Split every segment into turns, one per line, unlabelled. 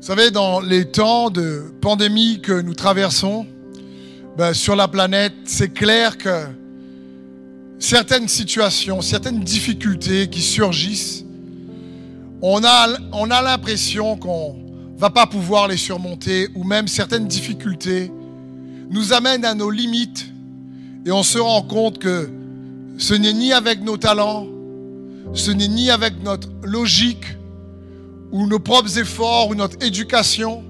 Vous savez, dans les temps de pandémie que nous traversons ben, sur la planète, c'est clair que certaines situations, certaines difficultés qui surgissent, on a, on a l'impression qu'on va pas pouvoir les surmonter ou même certaines difficultés nous amènent à nos limites et on se rend compte que ce n'est ni avec nos talents, ce n'est ni avec notre logique ou nos propres efforts ou notre éducation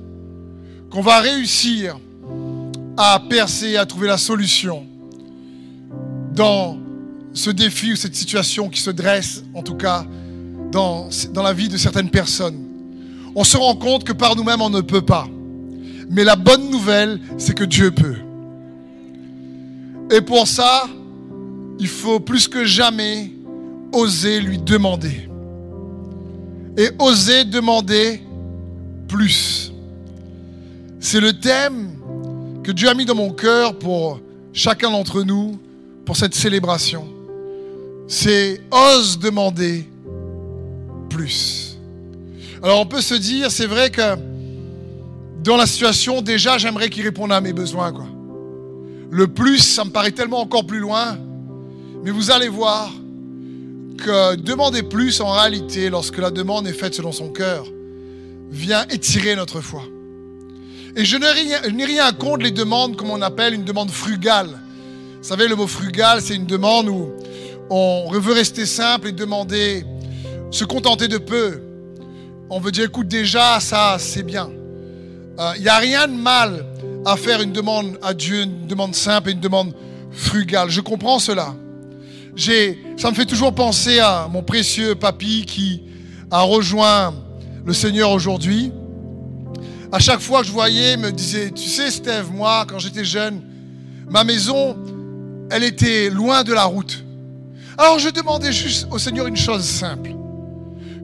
qu'on va réussir à percer, à trouver la solution dans ce défi ou cette situation qui se dresse, en tout cas, dans, dans la vie de certaines personnes. On se rend compte que par nous-mêmes, on ne peut pas. Mais la bonne nouvelle, c'est que Dieu peut. Et pour ça, il faut plus que jamais oser lui demander. Et oser demander plus. C'est le thème que Dieu a mis dans mon cœur pour chacun d'entre nous, pour cette célébration. C'est ose demander plus. Alors on peut se dire, c'est vrai que dans la situation, déjà, j'aimerais qu'il réponde à mes besoins. Le plus, ça me paraît tellement encore plus loin. Mais vous allez voir que demander plus, en réalité, lorsque la demande est faite selon son cœur, vient étirer notre foi. Et je n'ai rien, rien contre les demandes comme on appelle une demande frugale. Vous savez, le mot frugal, c'est une demande où on veut rester simple et demander, se contenter de peu. On veut dire, écoute, déjà, ça, c'est bien. Il euh, n'y a rien de mal à faire une demande à Dieu, une demande simple et une demande frugale. Je comprends cela ça me fait toujours penser à mon précieux papy qui a rejoint le Seigneur aujourd'hui. À chaque fois que je voyais, il me disait, tu sais Steve, moi quand j'étais jeune, ma maison, elle était loin de la route. Alors je demandais juste au Seigneur une chose simple,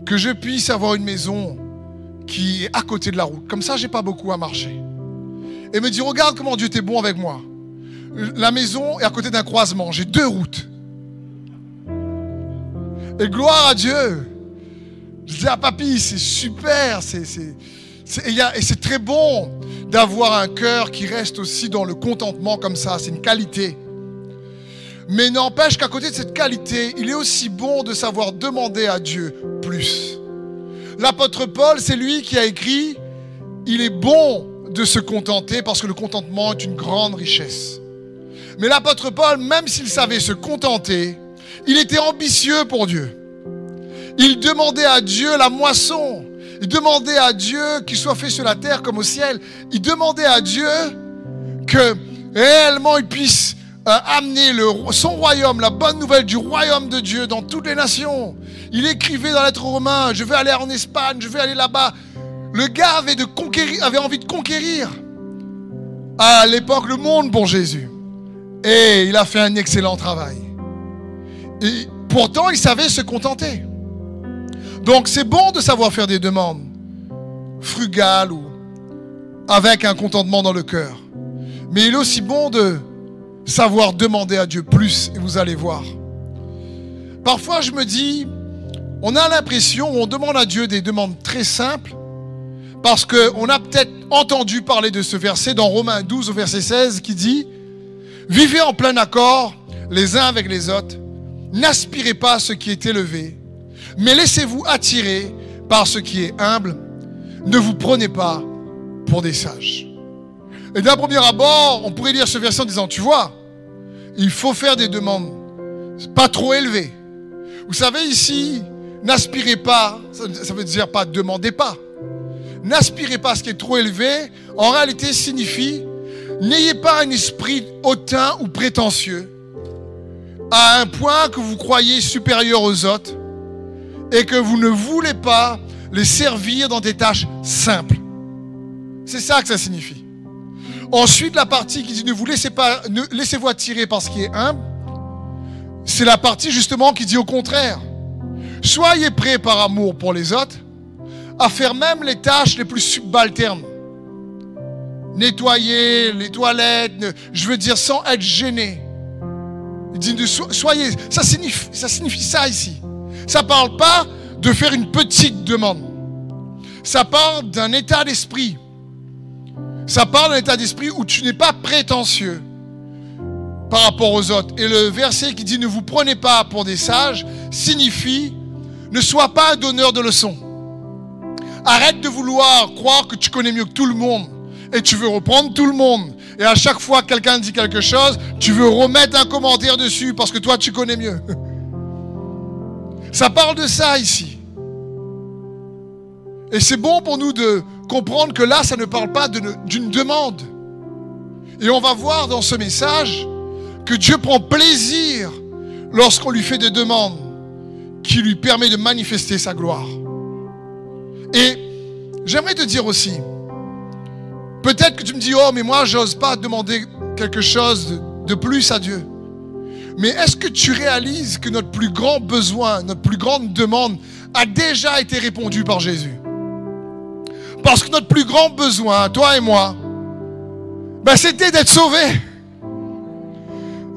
que je puisse avoir une maison qui est à côté de la route. Comme ça, j'ai pas beaucoup à marcher. Et me dit, regarde comment Dieu était bon avec moi. La maison est à côté d'un croisement, j'ai deux routes. Et gloire à Dieu. Je dis à papy, c'est super, c'est, et c'est très bon d'avoir un cœur qui reste aussi dans le contentement comme ça, c'est une qualité. Mais n'empêche qu'à côté de cette qualité, il est aussi bon de savoir demander à Dieu plus. L'apôtre Paul, c'est lui qui a écrit, il est bon de se contenter parce que le contentement est une grande richesse. Mais l'apôtre Paul, même s'il savait se contenter, il était ambitieux pour Dieu. Il demandait à Dieu la moisson. Il demandait à Dieu qu'il soit fait sur la terre comme au ciel. Il demandait à Dieu que réellement il puisse euh, amener son royaume, la bonne nouvelle du royaume de Dieu dans toutes les nations. Il écrivait dans l'être romain, je vais aller en Espagne, je vais aller là-bas. Le gars avait, avait envie de conquérir à l'époque le monde pour Jésus. Et il a fait un excellent travail. Et pourtant, il savait se contenter. Donc, c'est bon de savoir faire des demandes frugales ou avec un contentement dans le cœur. Mais il est aussi bon de savoir demander à Dieu plus, et vous allez voir. Parfois, je me dis, on a l'impression, on demande à Dieu des demandes très simples, parce qu'on a peut-être entendu parler de ce verset dans Romains 12 au verset 16 qui dit, Vivez en plein accord les uns avec les autres, N'aspirez pas à ce qui est élevé, mais laissez-vous attirer par ce qui est humble. Ne vous prenez pas pour des sages. Et d'un premier abord, on pourrait lire ce verset en disant, tu vois, il faut faire des demandes pas trop élevées. Vous savez ici, n'aspirez pas, ça veut dire pas demandez pas. N'aspirez pas à ce qui est trop élevé, en réalité signifie, n'ayez pas un esprit hautain ou prétentieux à un point que vous croyez supérieur aux autres et que vous ne voulez pas les servir dans des tâches simples. C'est ça que ça signifie. Ensuite, la partie qui dit ne vous laissez pas, ne laissez-vous attirer par ce qui est humble, c'est la partie justement qui dit au contraire. Soyez prêts par amour pour les autres à faire même les tâches les plus subalternes. Nettoyer les toilettes, je veux dire sans être gêné. Il dit soyez, ça signifie, ça signifie ça ici. Ça ne parle pas de faire une petite demande. ça parle d'un état d'esprit. Ça parle d'un état d'esprit où tu n'es pas prétentieux par rapport aux autres. Et le verset qui dit ne vous prenez pas pour des sages signifie ne sois pas donneur de leçons. Arrête de vouloir croire que tu connais mieux que tout le monde et tu veux reprendre tout le monde. Et à chaque fois que quelqu'un dit quelque chose, tu veux remettre un commentaire dessus parce que toi tu connais mieux. Ça parle de ça ici. Et c'est bon pour nous de comprendre que là, ça ne parle pas d'une demande. Et on va voir dans ce message que Dieu prend plaisir lorsqu'on lui fait des demandes qui lui permet de manifester sa gloire. Et j'aimerais te dire aussi, peut-être que tu me dis, oh, mais moi, j'ose pas demander quelque chose de plus à Dieu. Mais est-ce que tu réalises que notre plus grand besoin, notre plus grande demande a déjà été répondue par Jésus? Parce que notre plus grand besoin, toi et moi, ben, c'était d'être sauvés.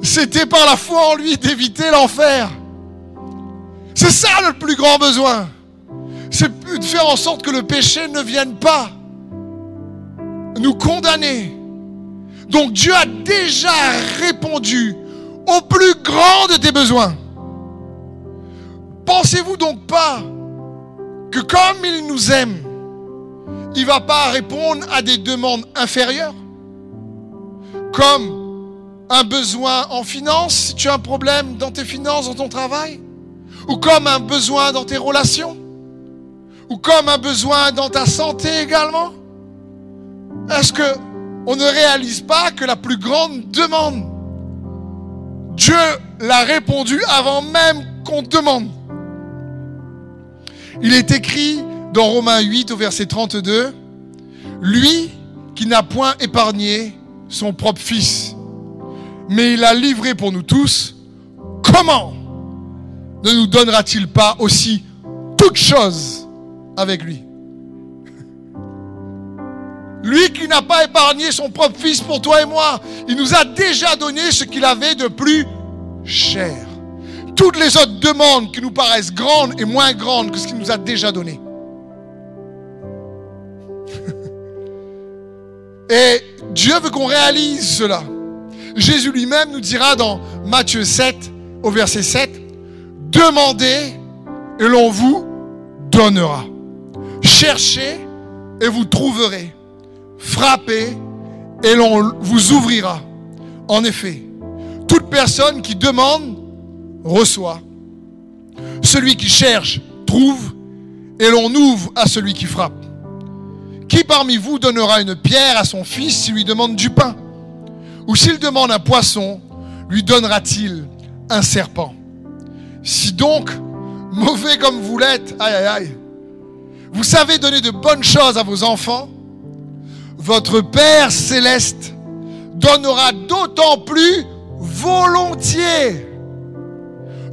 C'était par la foi en lui d'éviter l'enfer. C'est ça le plus grand besoin. C'est de faire en sorte que le péché ne vienne pas nous condamner. Donc Dieu a déjà répondu au plus grand de tes besoins. Pensez-vous donc pas que comme il nous aime, il ne va pas répondre à des demandes inférieures? Comme un besoin en finance, si tu as un problème dans tes finances, dans ton travail? Ou comme un besoin dans tes relations? Ou comme un besoin dans ta santé également? Est-ce que on ne réalise pas que la plus grande demande Dieu l'a répondu avant même qu'on demande. Il est écrit dans Romains 8 au verset 32, lui qui n'a point épargné son propre fils, mais il l'a livré pour nous tous, comment ne nous donnera-t-il pas aussi toutes choses avec lui? Lui qui n'a pas épargné son propre fils pour toi et moi, il nous a déjà donné ce qu'il avait de plus cher. Toutes les autres demandes qui nous paraissent grandes et moins grandes que ce qu'il nous a déjà donné. Et Dieu veut qu'on réalise cela. Jésus lui-même nous dira dans Matthieu 7, au verset 7, Demandez et l'on vous donnera. Cherchez et vous trouverez frappez et l'on vous ouvrira. En effet, toute personne qui demande reçoit. Celui qui cherche trouve et l'on ouvre à celui qui frappe. Qui parmi vous donnera une pierre à son fils s'il lui demande du pain? Ou s'il demande un poisson, lui donnera-t-il un serpent? Si donc, mauvais comme vous l'êtes, aïe aïe aïe, vous savez donner de bonnes choses à vos enfants, votre Père céleste donnera d'autant plus volontiers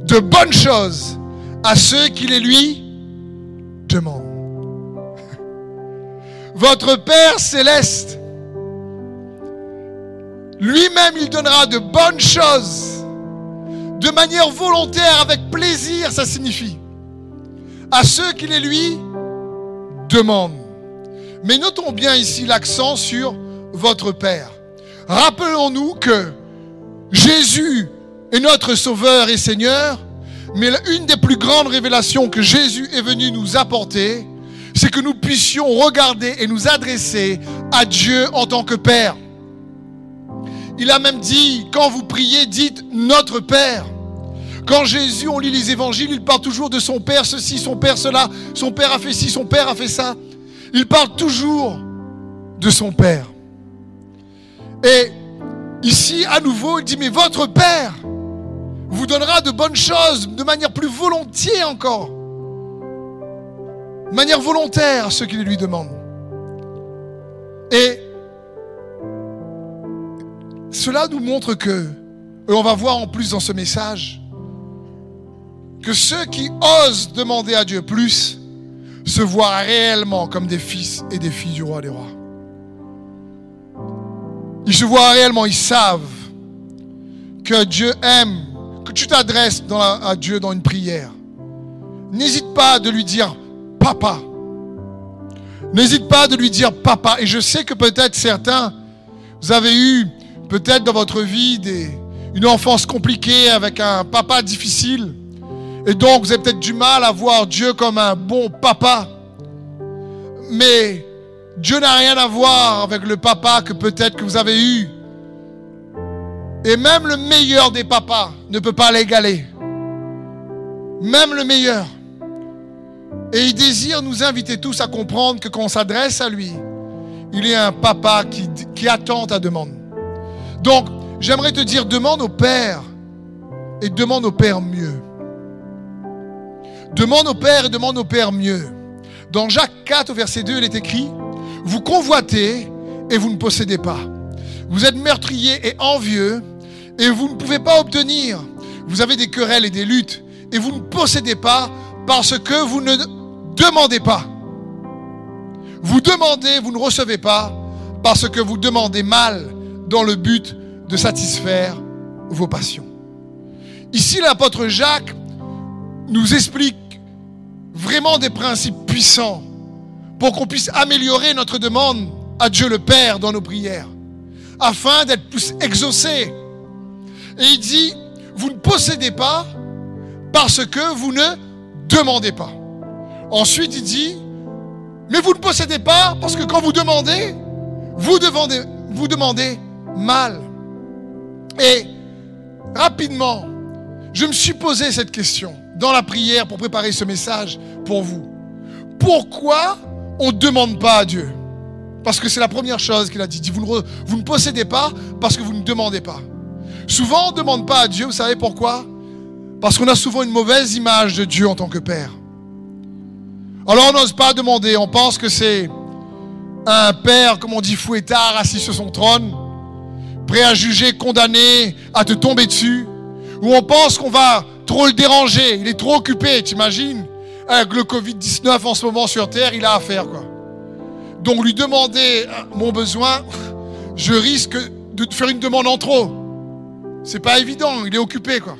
de bonnes choses à ceux qui les lui demandent. Votre Père céleste, lui-même, il donnera de bonnes choses de manière volontaire, avec plaisir, ça signifie, à ceux qui les lui demandent. Mais notons bien ici l'accent sur votre Père. Rappelons-nous que Jésus est notre Sauveur et Seigneur, mais une des plus grandes révélations que Jésus est venu nous apporter, c'est que nous puissions regarder et nous adresser à Dieu en tant que Père. Il a même dit, quand vous priez, dites notre Père. Quand Jésus, on lit les évangiles, il parle toujours de son Père ceci, son Père cela, son Père a fait ci, son Père a fait ça. Il parle toujours de son Père. Et ici, à nouveau, il dit, mais votre Père vous donnera de bonnes choses de manière plus volontiers encore. De manière volontaire à ceux qui lui demandent. Et cela nous montre que, et on va voir en plus dans ce message, que ceux qui osent demander à Dieu plus, se voir réellement comme des fils et des filles du roi des rois. Ils se voient réellement, ils savent que Dieu aime, que tu t'adresses à Dieu dans une prière. N'hésite pas de lui dire, papa. N'hésite pas de lui dire papa. Et je sais que peut-être certains, vous avez eu peut-être dans votre vie une enfance compliquée avec un papa difficile. Et donc vous avez peut-être du mal à voir Dieu comme un bon papa. Mais Dieu n'a rien à voir avec le papa que peut-être que vous avez eu. Et même le meilleur des papas ne peut pas l'égaler. Même le meilleur. Et il désire nous inviter tous à comprendre que quand on s'adresse à lui, il est un papa qui, attend ta demande. Donc, j'aimerais te dire, demande au Père et demande au Père mieux. Demande au Père et demande au Père mieux. Dans Jacques 4, au verset 2, il est écrit, vous convoitez et vous ne possédez pas. Vous êtes meurtrier et envieux et vous ne pouvez pas obtenir. Vous avez des querelles et des luttes et vous ne possédez pas parce que vous ne demandez pas. Vous demandez, vous ne recevez pas parce que vous demandez mal dans le but de satisfaire vos passions. Ici, l'apôtre Jacques nous explique vraiment des principes puissants pour qu'on puisse améliorer notre demande à Dieu le Père dans nos prières, afin d'être plus exaucés. Et il dit, vous ne possédez pas parce que vous ne demandez pas. Ensuite, il dit, mais vous ne possédez pas parce que quand vous demandez, vous demandez, vous demandez mal. Et rapidement, je me suis posé cette question dans la prière pour préparer ce message pour vous. Pourquoi on ne demande pas à Dieu? Parce que c'est la première chose qu'il a dit. vous, ne, possédez pas parce que vous ne demandez pas. Souvent, on ne demande pas à Dieu, vous savez pourquoi? Parce qu'on a souvent une mauvaise image de Dieu en tant que Père. Alors on n'ose pas demander, on pense que c'est un Père, comme on dit, fouettard, assis sur son trône, prêt à juger, condamné, à te tomber dessus, ou on pense qu'on va trop le déranger, il est trop occupé, t'imagines? Avec le Covid-19 en ce moment sur Terre, il a affaire, quoi. Donc lui demander mon besoin, je risque de te faire une demande en trop. C'est pas évident, il est occupé, quoi.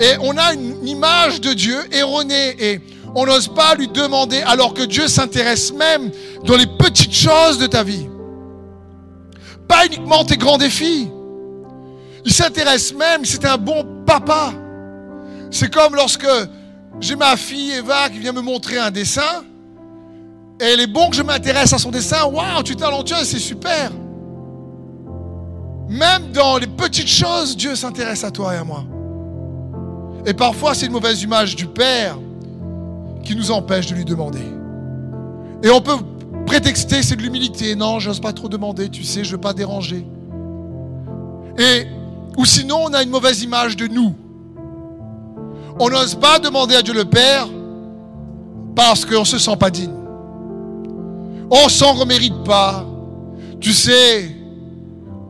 Et on a une image de Dieu erronée et on n'ose pas lui demander alors que Dieu s'intéresse même dans les petites choses de ta vie. Pas uniquement tes grands défis. Il s'intéresse même, c'est un bon papa. C'est comme lorsque j'ai ma fille Eva qui vient me montrer un dessin. Et elle est bon que je m'intéresse à son dessin. Waouh, tu es talentueux, c'est super. Même dans les petites choses, Dieu s'intéresse à toi et à moi. Et parfois, c'est une mauvaise image du Père qui nous empêche de lui demander. Et on peut prétexter, c'est de l'humilité. Non, j'ose pas trop demander, tu sais, je veux pas déranger. Et, ou sinon, on a une mauvaise image de nous. On n'ose pas demander à Dieu le Père parce qu'on ne se sent pas digne. On s'en remérite pas. Tu sais,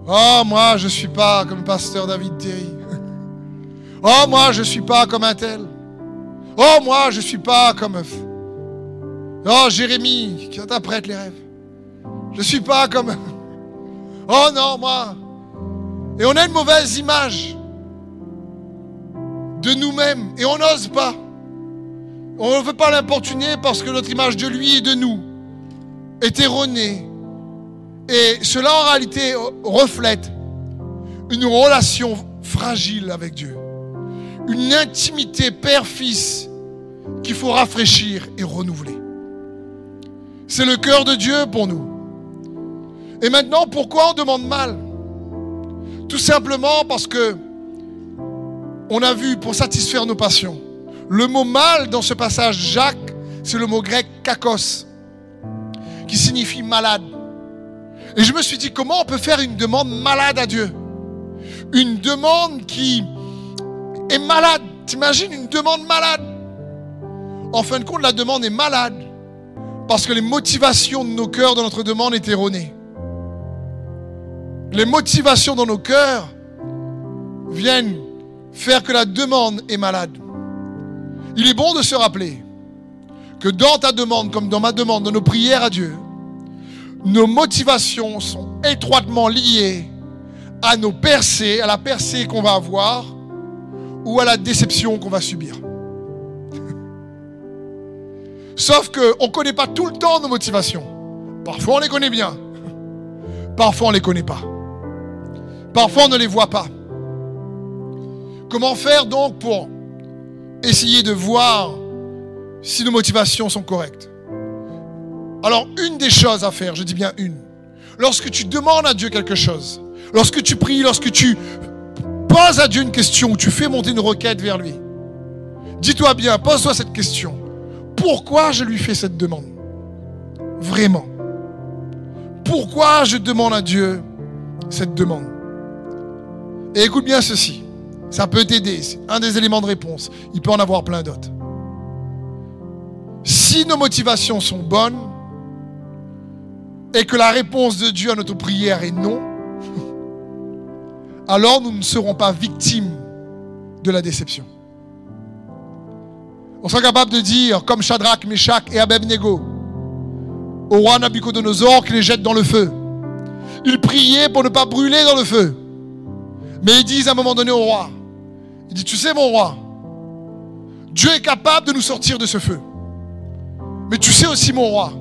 oh, moi, je ne suis pas comme pasteur David Terry. Oh, moi, je ne suis pas comme un tel. Oh, moi, je ne suis pas comme. Oh, Jérémie, qui t'apprête les rêves. Je ne suis pas comme. Oh non, moi. Et on a une mauvaise image de nous-mêmes et on n'ose pas. On ne veut pas l'importuner parce que notre image de lui et de nous est erronée. Et cela en réalité reflète une relation fragile avec Dieu. Une intimité père-fils qu'il faut rafraîchir et renouveler. C'est le cœur de Dieu pour nous. Et maintenant, pourquoi on demande mal? Tout simplement parce que on a vu pour satisfaire nos passions. Le mot mal dans ce passage, Jacques, c'est le mot grec kakos, qui signifie malade. Et je me suis dit, comment on peut faire une demande malade à Dieu? Une demande qui est malade. T'imagines une demande malade? En fin de compte, la demande est malade parce que les motivations de nos cœurs dans notre demande est erronées. Les motivations dans nos cœurs viennent faire que la demande est malade. Il est bon de se rappeler que dans ta demande, comme dans ma demande, dans nos prières à Dieu, nos motivations sont étroitement liées à nos percées, à la percée qu'on va avoir ou à la déception qu'on va subir. Sauf qu'on ne connaît pas tout le temps nos motivations. Parfois on les connaît bien. Parfois on ne les connaît pas. Parfois on ne les voit pas. Comment faire donc pour essayer de voir si nos motivations sont correctes? Alors une des choses à faire, je dis bien une, lorsque tu demandes à Dieu quelque chose, lorsque tu pries, lorsque tu poses à Dieu une question, ou tu fais monter une requête vers lui, dis-toi bien, pose-toi cette question. Pourquoi je lui fais cette demande? Vraiment. Pourquoi je demande à Dieu cette demande? Et écoute bien ceci. Ça peut t'aider. C'est un des éléments de réponse. Il peut en avoir plein d'autres. Si nos motivations sont bonnes et que la réponse de Dieu à notre prière est non, alors nous ne serons pas victimes de la déception. On sera capable de dire, comme Shadrach, Meshach et Abednego, au roi Nabucodonosor qui les jette dans le feu. Ils priaient pour ne pas brûler dans le feu. Mais ils disent à un moment donné au roi, il dit, tu sais mon roi, Dieu est capable de nous sortir de ce feu. Mais tu sais aussi mon roi,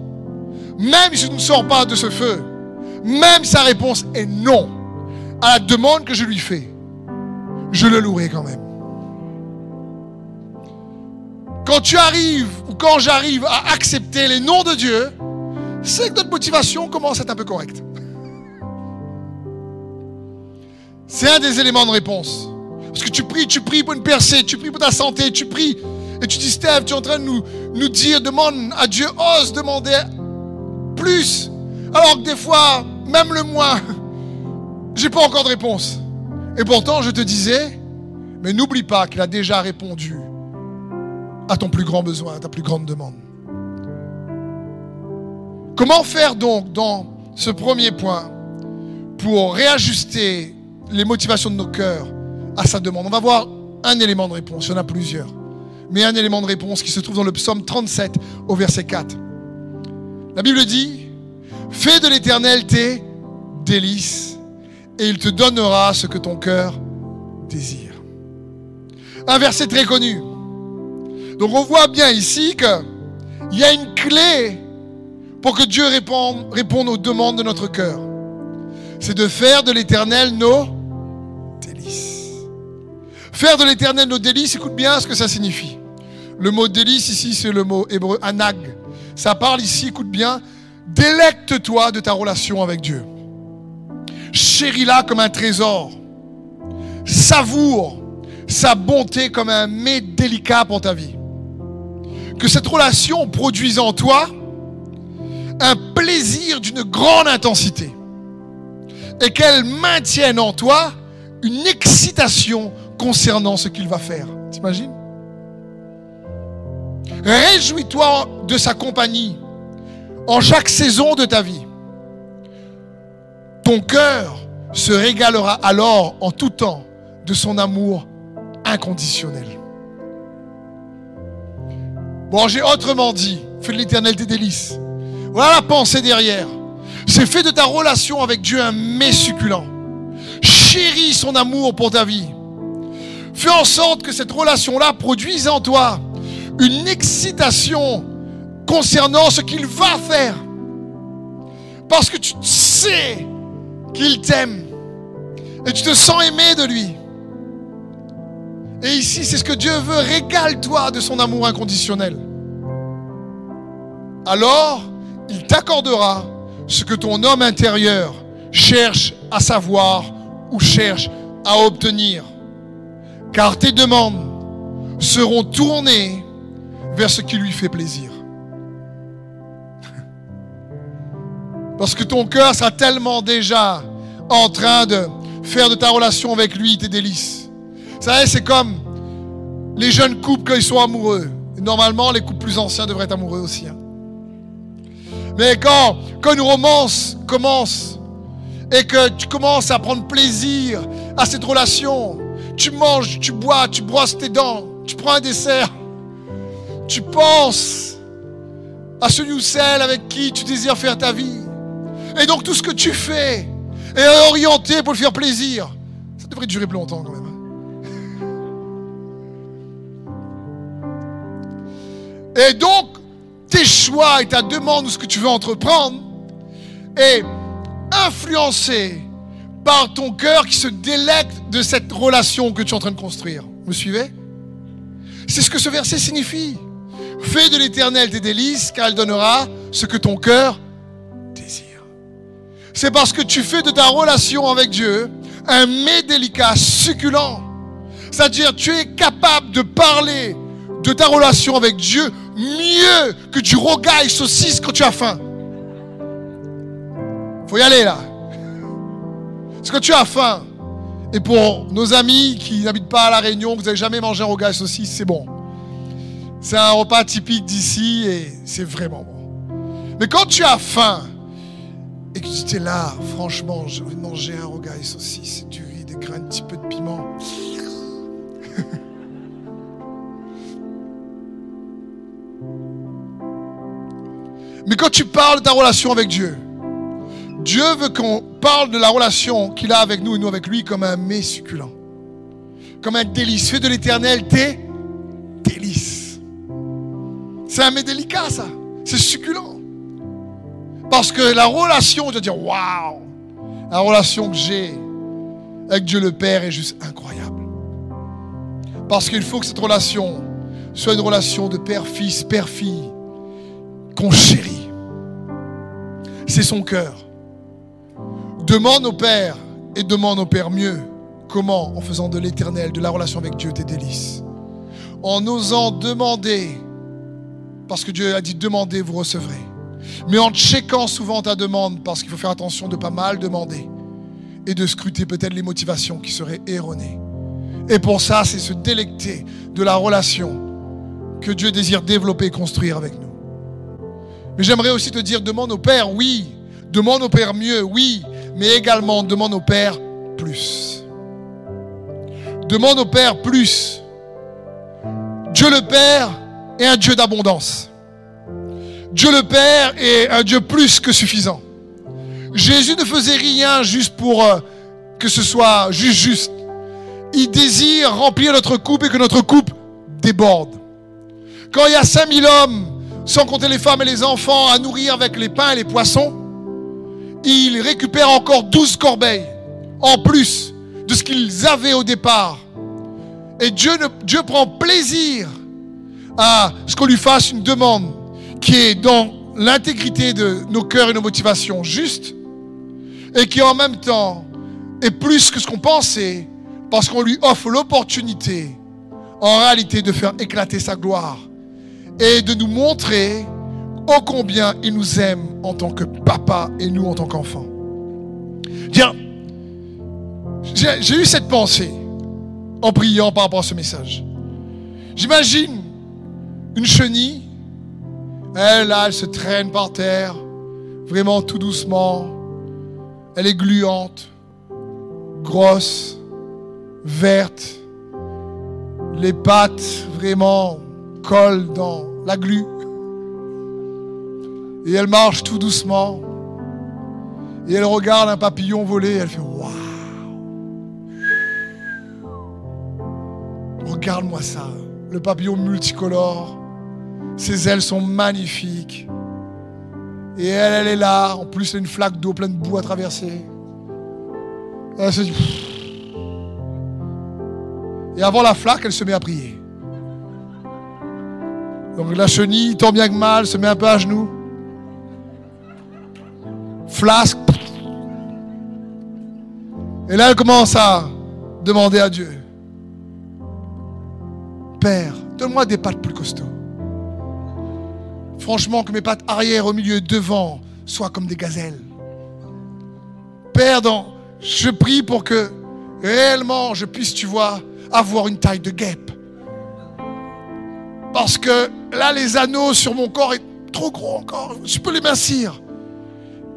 même si je ne sors pas de ce feu, même sa réponse est non à la demande que je lui fais, je le louerai quand même. Quand tu arrives ou quand j'arrive à accepter les noms de Dieu, c'est que notre motivation commence à être un peu correcte. C'est un des éléments de réponse. Parce que tu pries, tu pries pour une percée, tu pries pour ta santé, tu pries. Et tu dis, Steve, tu es en train de nous, nous dire, demande à Dieu, ose demander plus. Alors que des fois, même le moins, j'ai pas encore de réponse. Et pourtant, je te disais, mais n'oublie pas qu'il a déjà répondu à ton plus grand besoin, à ta plus grande demande. Comment faire donc dans ce premier point pour réajuster les motivations de nos cœurs à sa demande On va voir un élément de réponse, il y en a plusieurs, mais un élément de réponse qui se trouve dans le psaume 37 au verset 4. La Bible dit, fais de l'éternel tes délices et il te donnera ce que ton cœur désire. Un verset très connu. Donc on voit bien ici qu'il y a une clé pour que Dieu réponde, réponde aux demandes de notre cœur. C'est de faire de l'éternel nos. Faire de l'éternel nos délices, écoute bien ce que ça signifie. Le mot délice ici, c'est le mot hébreu anag. Ça parle ici, écoute bien, délecte-toi de ta relation avec Dieu. Chéris-la comme un trésor. Savoure sa bonté comme un mets délicat pour ta vie. Que cette relation produise en toi un plaisir d'une grande intensité et qu'elle maintienne en toi une excitation concernant ce qu'il va faire. T'imagines? Réjouis-toi de sa compagnie en chaque saison de ta vie. Ton cœur se régalera alors en tout temps de son amour inconditionnel. Bon, j'ai autrement dit, fais de l'éternel des délices. Voilà la pensée derrière. C'est fait de ta relation avec Dieu un mets succulent. Chéris son amour pour ta vie. Fais en sorte que cette relation-là produise en toi une excitation concernant ce qu'il va faire. Parce que tu sais qu'il t'aime. Et tu te sens aimé de lui. Et ici, c'est ce que Dieu veut. Régale-toi de son amour inconditionnel. Alors, il t'accordera ce que ton homme intérieur cherche à savoir ou cherche à obtenir. Car tes demandes seront tournées vers ce qui lui fait plaisir. Parce que ton cœur sera tellement déjà en train de faire de ta relation avec lui tes délices. Vous savez, c'est comme les jeunes couples quand ils sont amoureux. normalement, les couples plus anciens devraient être amoureux aussi. Hein. Mais quand, quand une romance commence et que tu commences à prendre plaisir à cette relation, tu manges, tu bois, tu brosses tes dents, tu prends un dessert, tu penses à ce ou celle avec qui tu désires faire ta vie. Et donc tout ce que tu fais est orienté pour le faire plaisir. Ça devrait durer plus longtemps quand même. Et donc, tes choix et ta demande ou ce que tu veux entreprendre est influencé par ton cœur qui se délecte de cette relation que tu es en train de construire. Vous me suivez? C'est ce que ce verset signifie. Fais de l'éternel tes délices, car elle donnera ce que ton cœur désire. C'est parce que tu fais de ta relation avec Dieu un mets délicat, succulent. C'est-à-dire, tu es capable de parler de ta relation avec Dieu mieux que du rogaille saucisse quand tu as faim. Faut y aller là. Parce que tu as faim. Et pour nos amis qui n'habitent pas à La Réunion, vous n'avez jamais mangé un rogaille saucisse, c'est bon. C'est un repas typique d'ici et c'est vraiment bon. Mais quand tu as faim et que tu es là, franchement, je vais manger un rogaille saucisse, du riz, des grains, un petit peu de piment. Mais quand tu parles de ta relation avec Dieu, Dieu veut qu'on parle de la relation qu'il a avec nous et nous avec lui comme un mets succulent. Comme un délice. Fais de l'éternel tes délices. C'est un mets délicat, ça. C'est succulent. Parce que la relation, je veux dire, waouh, la relation que j'ai avec Dieu le Père est juste incroyable. Parce qu'il faut que cette relation soit une relation de père-fils, père-fille, qu'on chérit. C'est son cœur. Demande au Père et demande au Père mieux. Comment En faisant de l'éternel, de la relation avec Dieu, tes délices. En osant demander, parce que Dieu a dit demandez, vous recevrez. Mais en checkant souvent ta demande, parce qu'il faut faire attention de pas mal demander et de scruter peut-être les motivations qui seraient erronées. Et pour ça, c'est se délecter de la relation que Dieu désire développer et construire avec nous. Mais j'aimerais aussi te dire, demande au Père, oui. Demande au Père mieux, oui. Mais également, demande au Père plus. Demande au Père plus. Dieu le Père est un Dieu d'abondance. Dieu le Père est un Dieu plus que suffisant. Jésus ne faisait rien juste pour euh, que ce soit juste juste. Il désire remplir notre coupe et que notre coupe déborde. Quand il y a 5000 hommes, sans compter les femmes et les enfants, à nourrir avec les pains et les poissons, il récupère encore 12 corbeilles en plus de ce qu'ils avaient au départ. Et Dieu, Dieu prend plaisir à ce qu'on lui fasse une demande qui est dans l'intégrité de nos cœurs et nos motivations justes et qui en même temps est plus que ce qu'on pensait parce qu'on lui offre l'opportunité en réalité de faire éclater sa gloire et de nous montrer ô combien il nous aime en tant que papa et nous en tant qu'enfants. Tiens, j'ai eu cette pensée en priant par rapport à ce message. J'imagine une chenille, elle là, elle se traîne par terre, vraiment tout doucement. Elle est gluante, grosse, verte, les pattes vraiment collent dans la glu. Et elle marche tout doucement. Et elle regarde un papillon voler. elle fait Waouh Regarde-moi ça. Le papillon multicolore. Ses ailes sont magnifiques. Et elle, elle est là. En plus, elle a une flaque d'eau pleine de boue à traverser. Elle se dit. Et avant la flaque, elle se met à prier. Donc la chenille, tant bien que mal, se met un peu à genoux flasque. Et là, elle commence à demander à Dieu, Père, donne-moi des pattes plus costauds. Franchement, que mes pattes arrière, au milieu, devant, soient comme des gazelles. Père, je prie pour que réellement je puisse, tu vois, avoir une taille de guêpe. Parce que là, les anneaux sur mon corps est trop gros encore. Je peux les mincir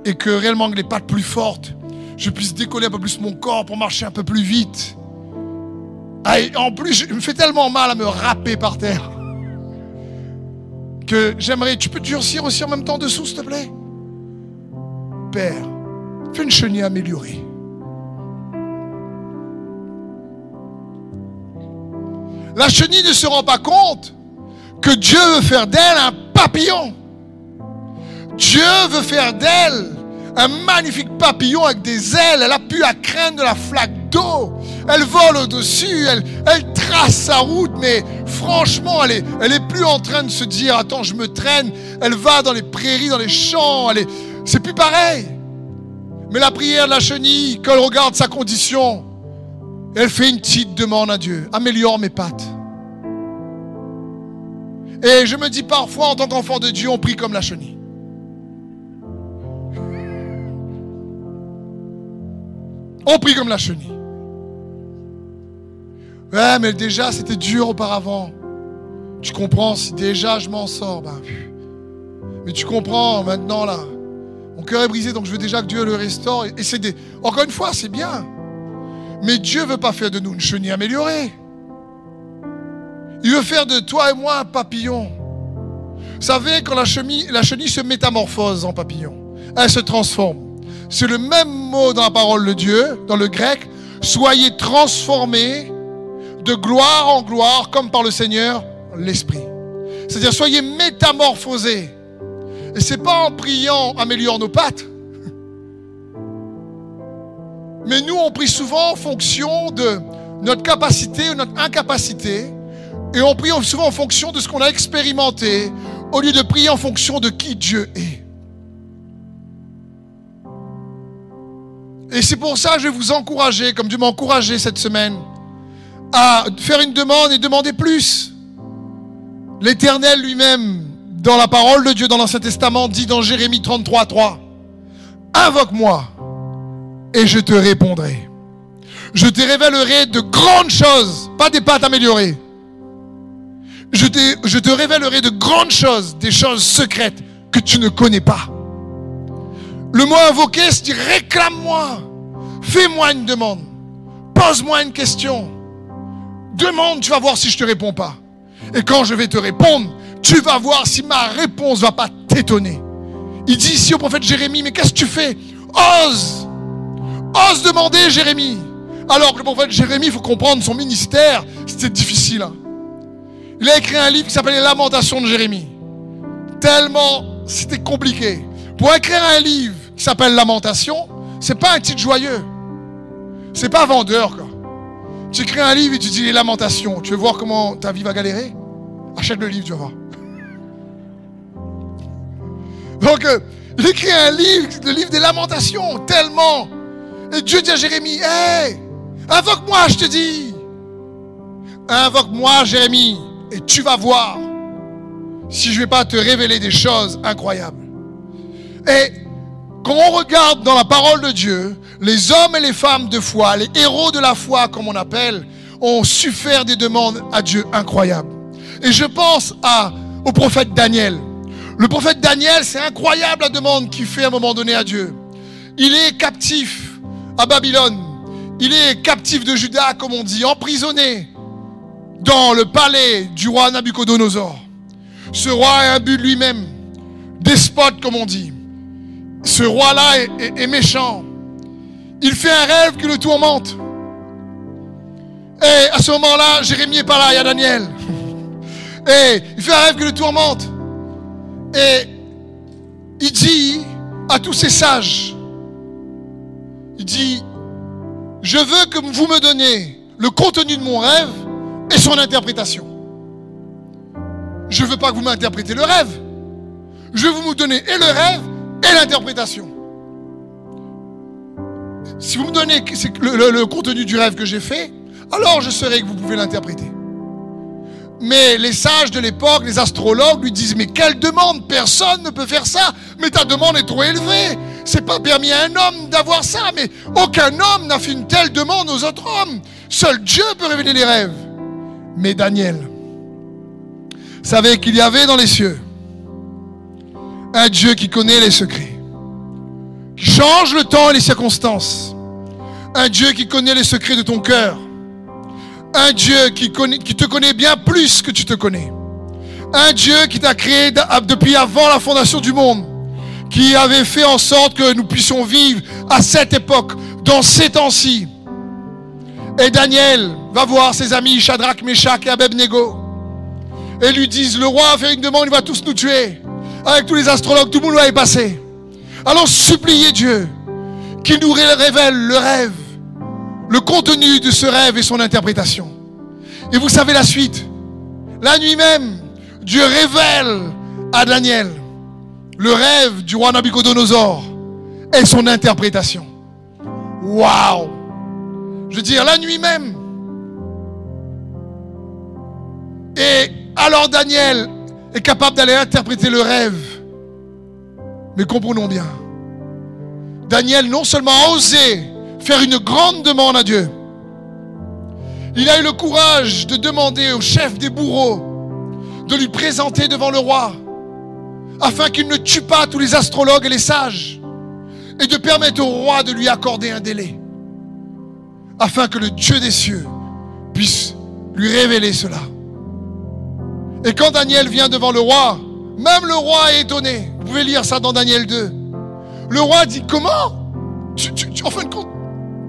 et que réellement avec les pattes plus fortes, je puisse décoller un peu plus mon corps pour marcher un peu plus vite. Ah, en plus, je me fais tellement mal à me râper par terre que j'aimerais. Tu peux durcir aussi en même temps dessous, s'il te plaît? Père, fais une chenille améliorée. La chenille ne se rend pas compte que Dieu veut faire d'elle un papillon. Dieu veut faire d'elle un magnifique papillon avec des ailes. Elle a pu à craindre de la flaque d'eau. Elle vole au-dessus, elle, trace sa route, mais franchement, elle est, elle est plus en train de se dire, attends, je me traîne. Elle va dans les prairies, dans les champs. Elle est, c'est plus pareil. Mais la prière de la chenille, quand elle regarde sa condition, elle fait une petite demande à Dieu. Améliore mes pattes. Et je me dis parfois, en tant qu'enfant de Dieu, on prie comme la chenille. On comme la chenille. Ouais, mais déjà, c'était dur auparavant. Tu comprends, si déjà je m'en sors, ben, mais tu comprends maintenant là. Mon cœur est brisé, donc je veux déjà que Dieu le restaure. Et c'est des... Encore une fois, c'est bien. Mais Dieu veut pas faire de nous une chenille améliorée. Il veut faire de toi et moi un papillon. Vous savez, quand la chenille se métamorphose en papillon, elle se transforme. C'est le même mot dans la parole de Dieu, dans le grec. Soyez transformés de gloire en gloire, comme par le Seigneur l'Esprit. C'est-à-dire, soyez métamorphosés. Et c'est pas en priant, améliore nos pattes. Mais nous, on prie souvent en fonction de notre capacité ou notre incapacité. Et on prie souvent en fonction de ce qu'on a expérimenté, au lieu de prier en fonction de qui Dieu est. Et c'est pour ça que je vais vous encourager, comme Dieu m'a encouragé cette semaine, à faire une demande et demander plus. L'Éternel lui-même, dans la parole de Dieu dans l'Ancien Testament, dit dans Jérémie 33, 3, Invoque-moi et je te répondrai. Je te révélerai de grandes choses, pas des pattes améliorées. Je te, je te révélerai de grandes choses, des choses secrètes que tu ne connais pas. Le mot invoqué, c'est dire réclame-moi, fais-moi une demande, pose-moi une question. Demande, tu vas voir si je te réponds pas. Et quand je vais te répondre, tu vas voir si ma réponse va pas t'étonner. Il dit ici au prophète Jérémie, mais qu'est-ce que tu fais? Ose Ose demander, Jérémie. Alors que le prophète Jérémie, il faut comprendre, son ministère, c'était difficile. Hein. Il a écrit un livre qui s'appelle Les Lamentations de Jérémie. Tellement c'était compliqué. Pour écrire un livre s'appelle Lamentation, c'est pas un titre joyeux. C'est pas vendeur, quoi. Tu écris un livre et tu dis les lamentations. Tu veux voir comment ta vie va galérer? Achète le livre, tu vas voir. Donc, euh, il écrit un livre, le livre des lamentations, tellement. Et Dieu dit à Jérémie, hé, invoque-moi, je te dis. Invoque-moi, Jérémie, et tu vas voir si je ne vais pas te révéler des choses incroyables. Et quand on regarde dans la parole de Dieu, les hommes et les femmes de foi, les héros de la foi, comme on appelle, ont su faire des demandes à Dieu incroyables. Et je pense au prophète Daniel. Le prophète Daniel, c'est incroyable la demande qu'il fait à un moment donné à Dieu. Il est captif à Babylone. Il est captif de Juda, comme on dit, emprisonné dans le palais du roi Nabucodonosor. Ce roi est un but lui-même, despote, comme on dit. Ce roi-là est, méchant. Il fait un rêve qui le tourmente. Et à ce moment-là, Jérémie est pas là, il y a Daniel. Et il fait un rêve qui le tourmente. Et il dit à tous ces sages, il dit, je veux que vous me donnez le contenu de mon rêve et son interprétation. Je ne veux pas que vous m'interprétez le rêve. Je veux vous donner et le rêve et l'interprétation. Si vous me donnez le, contenu du rêve que j'ai fait, alors je saurai que vous pouvez l'interpréter. Mais les sages de l'époque, les astrologues lui disent, mais quelle demande? Personne ne peut faire ça. Mais ta demande est trop élevée. C'est pas permis à un homme d'avoir ça. Mais aucun homme n'a fait une telle demande aux autres hommes. Seul Dieu peut révéler les rêves. Mais Daniel savait qu'il y avait dans les cieux un Dieu qui connaît les secrets, qui change le temps et les circonstances. Un Dieu qui connaît les secrets de ton cœur. Un Dieu qui, te connaît bien plus que tu te connais. Un Dieu qui t'a créé depuis avant la fondation du monde. Qui avait fait en sorte que nous puissions vivre à cette époque, dans ces temps-ci. Et Daniel va voir ses amis Shadrach, Meshach et Abednego. Et lui disent, le roi a fait une demande, il va tous nous tuer. Avec tous les astrologues, tout le monde va y passer. Allons supplier Dieu qu'il nous révèle le rêve, le contenu de ce rêve et son interprétation. Et vous savez la suite. La nuit même, Dieu révèle à Daniel le rêve du roi Nabucodonosor et son interprétation. Waouh Je veux dire, la nuit même. Et alors Daniel est capable d'aller interpréter le rêve. Mais comprenons bien, Daniel non seulement a osé faire une grande demande à Dieu, il a eu le courage de demander au chef des bourreaux de lui présenter devant le roi, afin qu'il ne tue pas tous les astrologues et les sages, et de permettre au roi de lui accorder un délai, afin que le Dieu des cieux puisse lui révéler cela. Et quand Daniel vient devant le roi, même le roi est étonné. Vous pouvez lire ça dans Daniel 2. Le roi dit, comment? Tu, En fin de compte,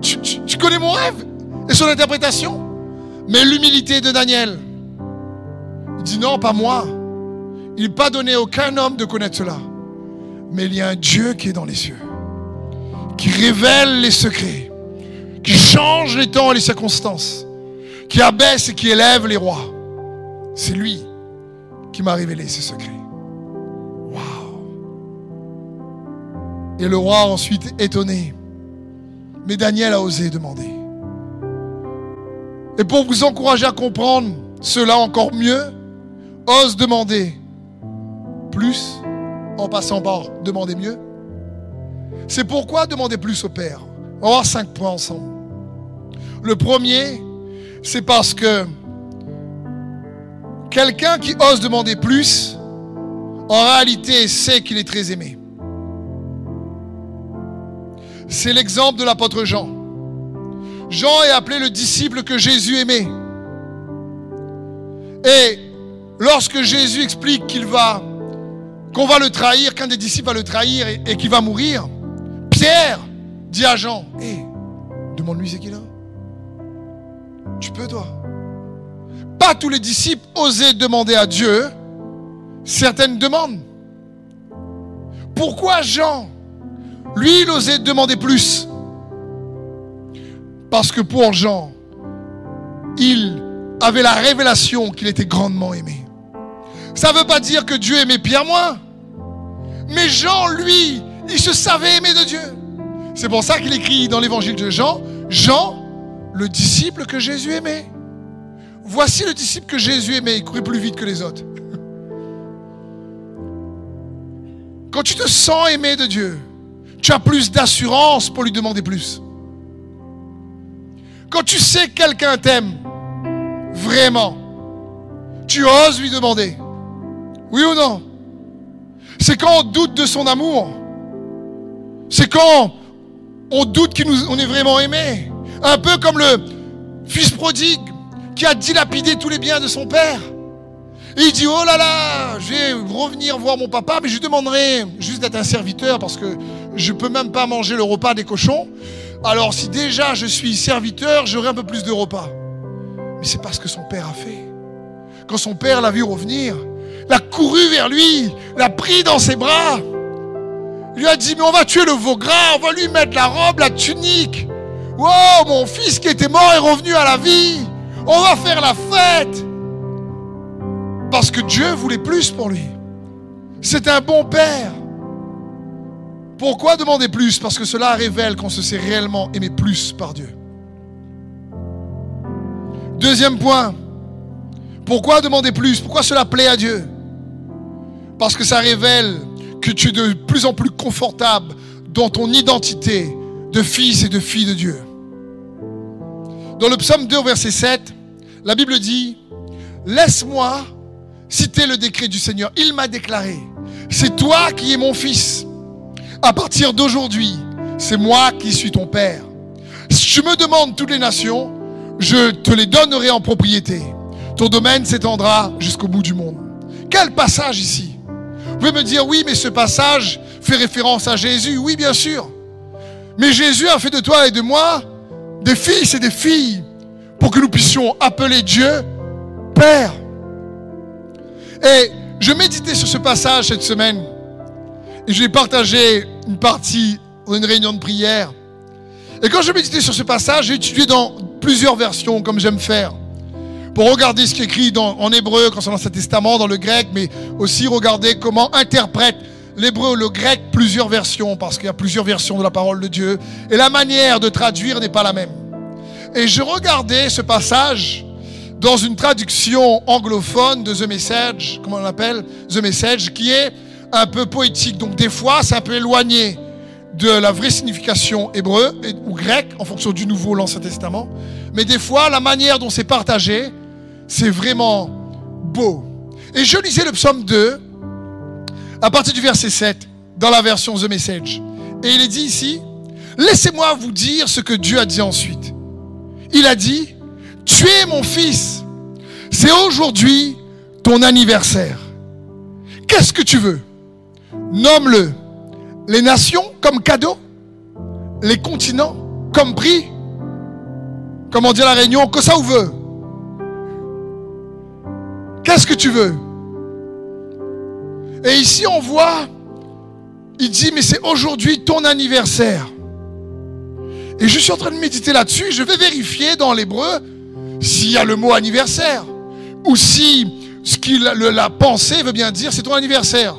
tu connais mon rêve et son interprétation Mais l'humilité de Daniel, il dit, non, pas moi. Il n'est pas donné à aucun homme de connaître cela. Mais il y a un Dieu qui est dans les cieux, qui révèle les secrets, qui change les temps et les circonstances, qui abaisse et qui élève les rois. C'est lui qui m'a révélé ces secrets. Waouh! Et le roi ensuite étonné. Mais Daniel a osé demander. Et pour vous encourager à comprendre cela encore mieux, ose demander plus en passant par demander mieux. C'est pourquoi demander plus au Père. On va cinq points ensemble. Le premier, c'est parce que Quelqu'un qui ose demander plus, en réalité sait qu'il est très aimé. C'est l'exemple de l'apôtre Jean. Jean est appelé le disciple que Jésus aimait. Et lorsque Jésus explique qu'il va, qu'on va le trahir, qu'un des disciples va le trahir et, qu'il va mourir, Pierre dit à Jean, hé, demande-lui c'est qu'il a. Tu peux toi? Pas tous les disciples osaient demander à Dieu certaines demandes. Pourquoi Jean, lui, il osait demander plus? Parce que pour Jean, il avait la révélation qu'il était grandement aimé. Ça ne veut pas dire que Dieu aimait Pierre moins. Mais Jean, lui, il se savait aimer de Dieu. C'est pour ça qu'il écrit dans l'évangile de Jean, Jean, le disciple que Jésus aimait. Voici le disciple que Jésus aimait, il courait plus vite que les autres. Quand tu te sens aimé de Dieu, tu as plus d'assurance pour lui demander plus. Quand tu sais que quelqu'un t'aime, vraiment, tu oses lui demander. Oui ou non? C'est quand on doute de son amour. C'est quand on doute qu'on est vraiment aimé. Un peu comme le fils prodigue qui a dilapidé tous les biens de son père. Et il dit, oh là là, je vais revenir voir mon papa, mais je lui demanderai juste d'être un serviteur parce que je ne peux même pas manger le repas des cochons. Alors si déjà je suis serviteur, j'aurai un peu plus de repas. Mais c'est pas ce que son père a fait. Quand son père l'a vu revenir, l'a couru vers lui, l'a pris dans ses bras. Lui a dit, mais on va tuer le veau gras, on va lui mettre la robe, la tunique. Wow, mon fils qui était mort est revenu à la vie. On va faire la fête. Parce que Dieu voulait plus pour lui. C'est un bon père. Pourquoi demander plus? Parce que cela révèle qu'on se sait réellement aimé plus par Dieu. Deuxième point. Pourquoi demander plus? Pourquoi cela plaît à Dieu? Parce que ça révèle que tu es de plus en plus confortable dans ton identité de fils et de fille de Dieu. Dans le psaume 2, verset 7, la Bible dit, laisse-moi citer le décret du Seigneur. Il m'a déclaré, c'est toi qui es mon fils. À partir d'aujourd'hui, c'est moi qui suis ton père. Si tu me demandes toutes les nations, je te les donnerai en propriété. Ton domaine s'étendra jusqu'au bout du monde. Quel passage ici? Vous pouvez me dire, oui, mais ce passage fait référence à Jésus. Oui, bien sûr. Mais Jésus a fait de toi et de moi des fils et des filles pour que nous puissions appeler Dieu Père. Et Je méditais sur ce passage cette semaine et je vais partager une partie dans une réunion de prière. Et quand je méditais sur ce passage, j'ai étudié dans plusieurs versions, comme j'aime faire, pour regarder ce qui est écrit en hébreu concernant l'Ancien Testament, dans le grec, mais aussi regarder comment interprète l'hébreu le grec plusieurs versions, parce qu'il y a plusieurs versions de la parole de Dieu, et la manière de traduire n'est pas la même. Et je regardais ce passage dans une traduction anglophone de The Message, comment on l'appelle The Message, qui est un peu poétique. Donc des fois, c'est un peu éloigné de la vraie signification hébreu ou grec en fonction du Nouveau ou l'Ancien Testament. Mais des fois, la manière dont c'est partagé, c'est vraiment beau. Et je lisais le psaume 2 à partir du verset 7 dans la version The Message. Et il est dit ici, laissez-moi vous dire ce que Dieu a dit ensuite. Il a dit, tu es mon fils. C'est aujourd'hui ton anniversaire. Qu'est-ce que tu veux? Nomme-le. Les nations comme cadeau. Les continents comme prix? Comment dire la réunion Que ça ou veut? Qu'est-ce que tu veux? Et ici on voit, il dit, mais c'est aujourd'hui ton anniversaire. Et je suis en train de méditer là-dessus. Je vais vérifier dans l'hébreu s'il y a le mot anniversaire, ou si ce qu'il la pensée veut bien dire c'est ton anniversaire.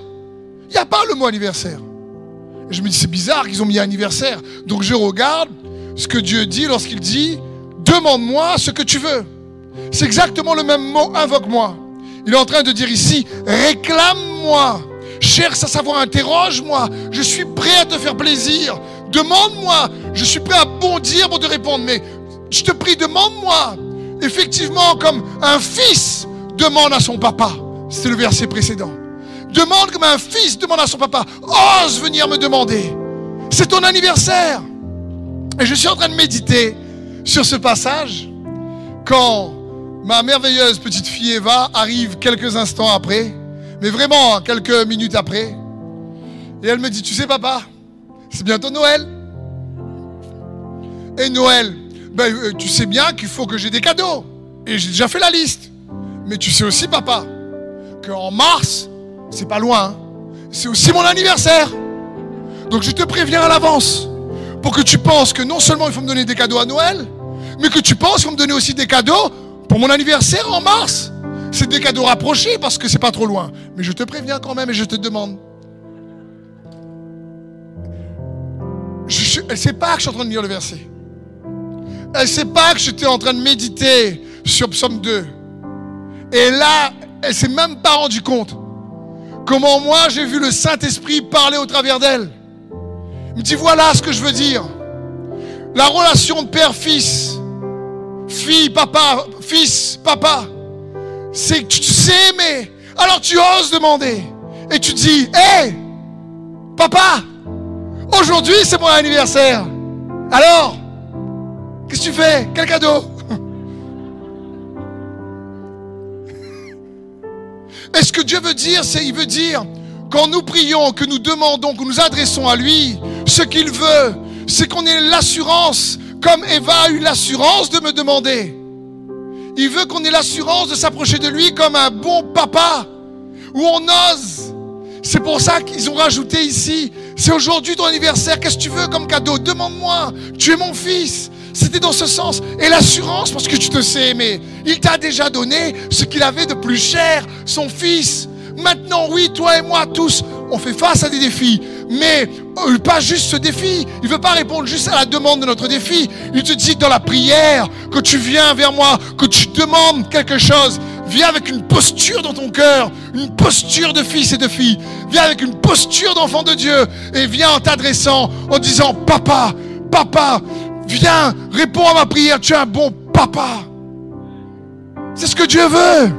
Il n'y a pas le mot anniversaire. Et je me dis c'est bizarre qu'ils ont mis anniversaire. Donc je regarde ce que Dieu dit lorsqu'il dit demande-moi ce que tu veux. C'est exactement le même mot invoque-moi. Il est en train de dire ici réclame-moi. Cherche à savoir, interroge-moi. Je suis prêt à te faire plaisir. Demande-moi. Je suis prêt à bondir pour te répondre. Mais je te prie, demande-moi effectivement comme un fils demande à son papa. C'est le verset précédent. Demande comme un fils demande à son papa. Ose venir me demander. C'est ton anniversaire. Et je suis en train de méditer sur ce passage quand ma merveilleuse petite fille Eva arrive quelques instants après, mais vraiment quelques minutes après. Et elle me dit, tu sais papa, c'est bientôt Noël. Et Noël, ben, euh, tu sais bien qu'il faut que j'ai des cadeaux. Et j'ai déjà fait la liste. Mais tu sais aussi, papa, qu'en mars, c'est pas loin. Hein. C'est aussi mon anniversaire. Donc je te préviens à l'avance. Pour que tu penses que non seulement il faut me donner des cadeaux à Noël, mais que tu penses faut me donner aussi des cadeaux pour mon anniversaire en mars. C'est des cadeaux rapprochés parce que c'est pas trop loin. Mais je te préviens quand même et je te demande. Elle ne sait pas que je suis en train de lire le verset. Elle ne sait pas que j'étais en train de méditer sur Psaume 2. Et là, elle ne s'est même pas rendue compte comment moi j'ai vu le Saint-Esprit parler au travers d'elle. Il me dit voilà ce que je veux dire. La relation de père-fils, fille, papa, fils, papa, c'est que tu sais aimer. Alors tu oses demander. Et tu dis, hé, papa, aujourd'hui c'est mon anniversaire. Alors, Qu'est-ce que tu fais? Quel cadeau? Est ce que Dieu veut dire, c'est il veut dire quand nous prions, que nous demandons, que nous adressons à lui, ce qu'il veut, c'est qu'on ait l'assurance, comme Eva a eu l'assurance de me demander. Il veut qu'on ait l'assurance de s'approcher de lui comme un bon papa, où on ose. C'est pour ça qu'ils ont rajouté ici, c'est aujourd'hui ton anniversaire, qu'est-ce que tu veux comme cadeau? Demande-moi, tu es mon fils, c'était dans ce sens. Et l'assurance, parce que tu te sais aimer. Il t'a déjà donné ce qu'il avait de plus cher, son fils. Maintenant, oui, toi et moi, tous, on fait face à des défis. Mais euh, pas juste ce défi. Il ne veut pas répondre juste à la demande de notre défi. Il te dit dans la prière que tu viens vers moi, que tu demandes quelque chose. Viens avec une posture dans ton cœur, une posture de fils et de fille. Viens avec une posture d'enfant de Dieu et viens en t'adressant, en disant, papa, papa, Viens, réponds à ma prière. Tu es un bon papa. C'est ce que Dieu veut.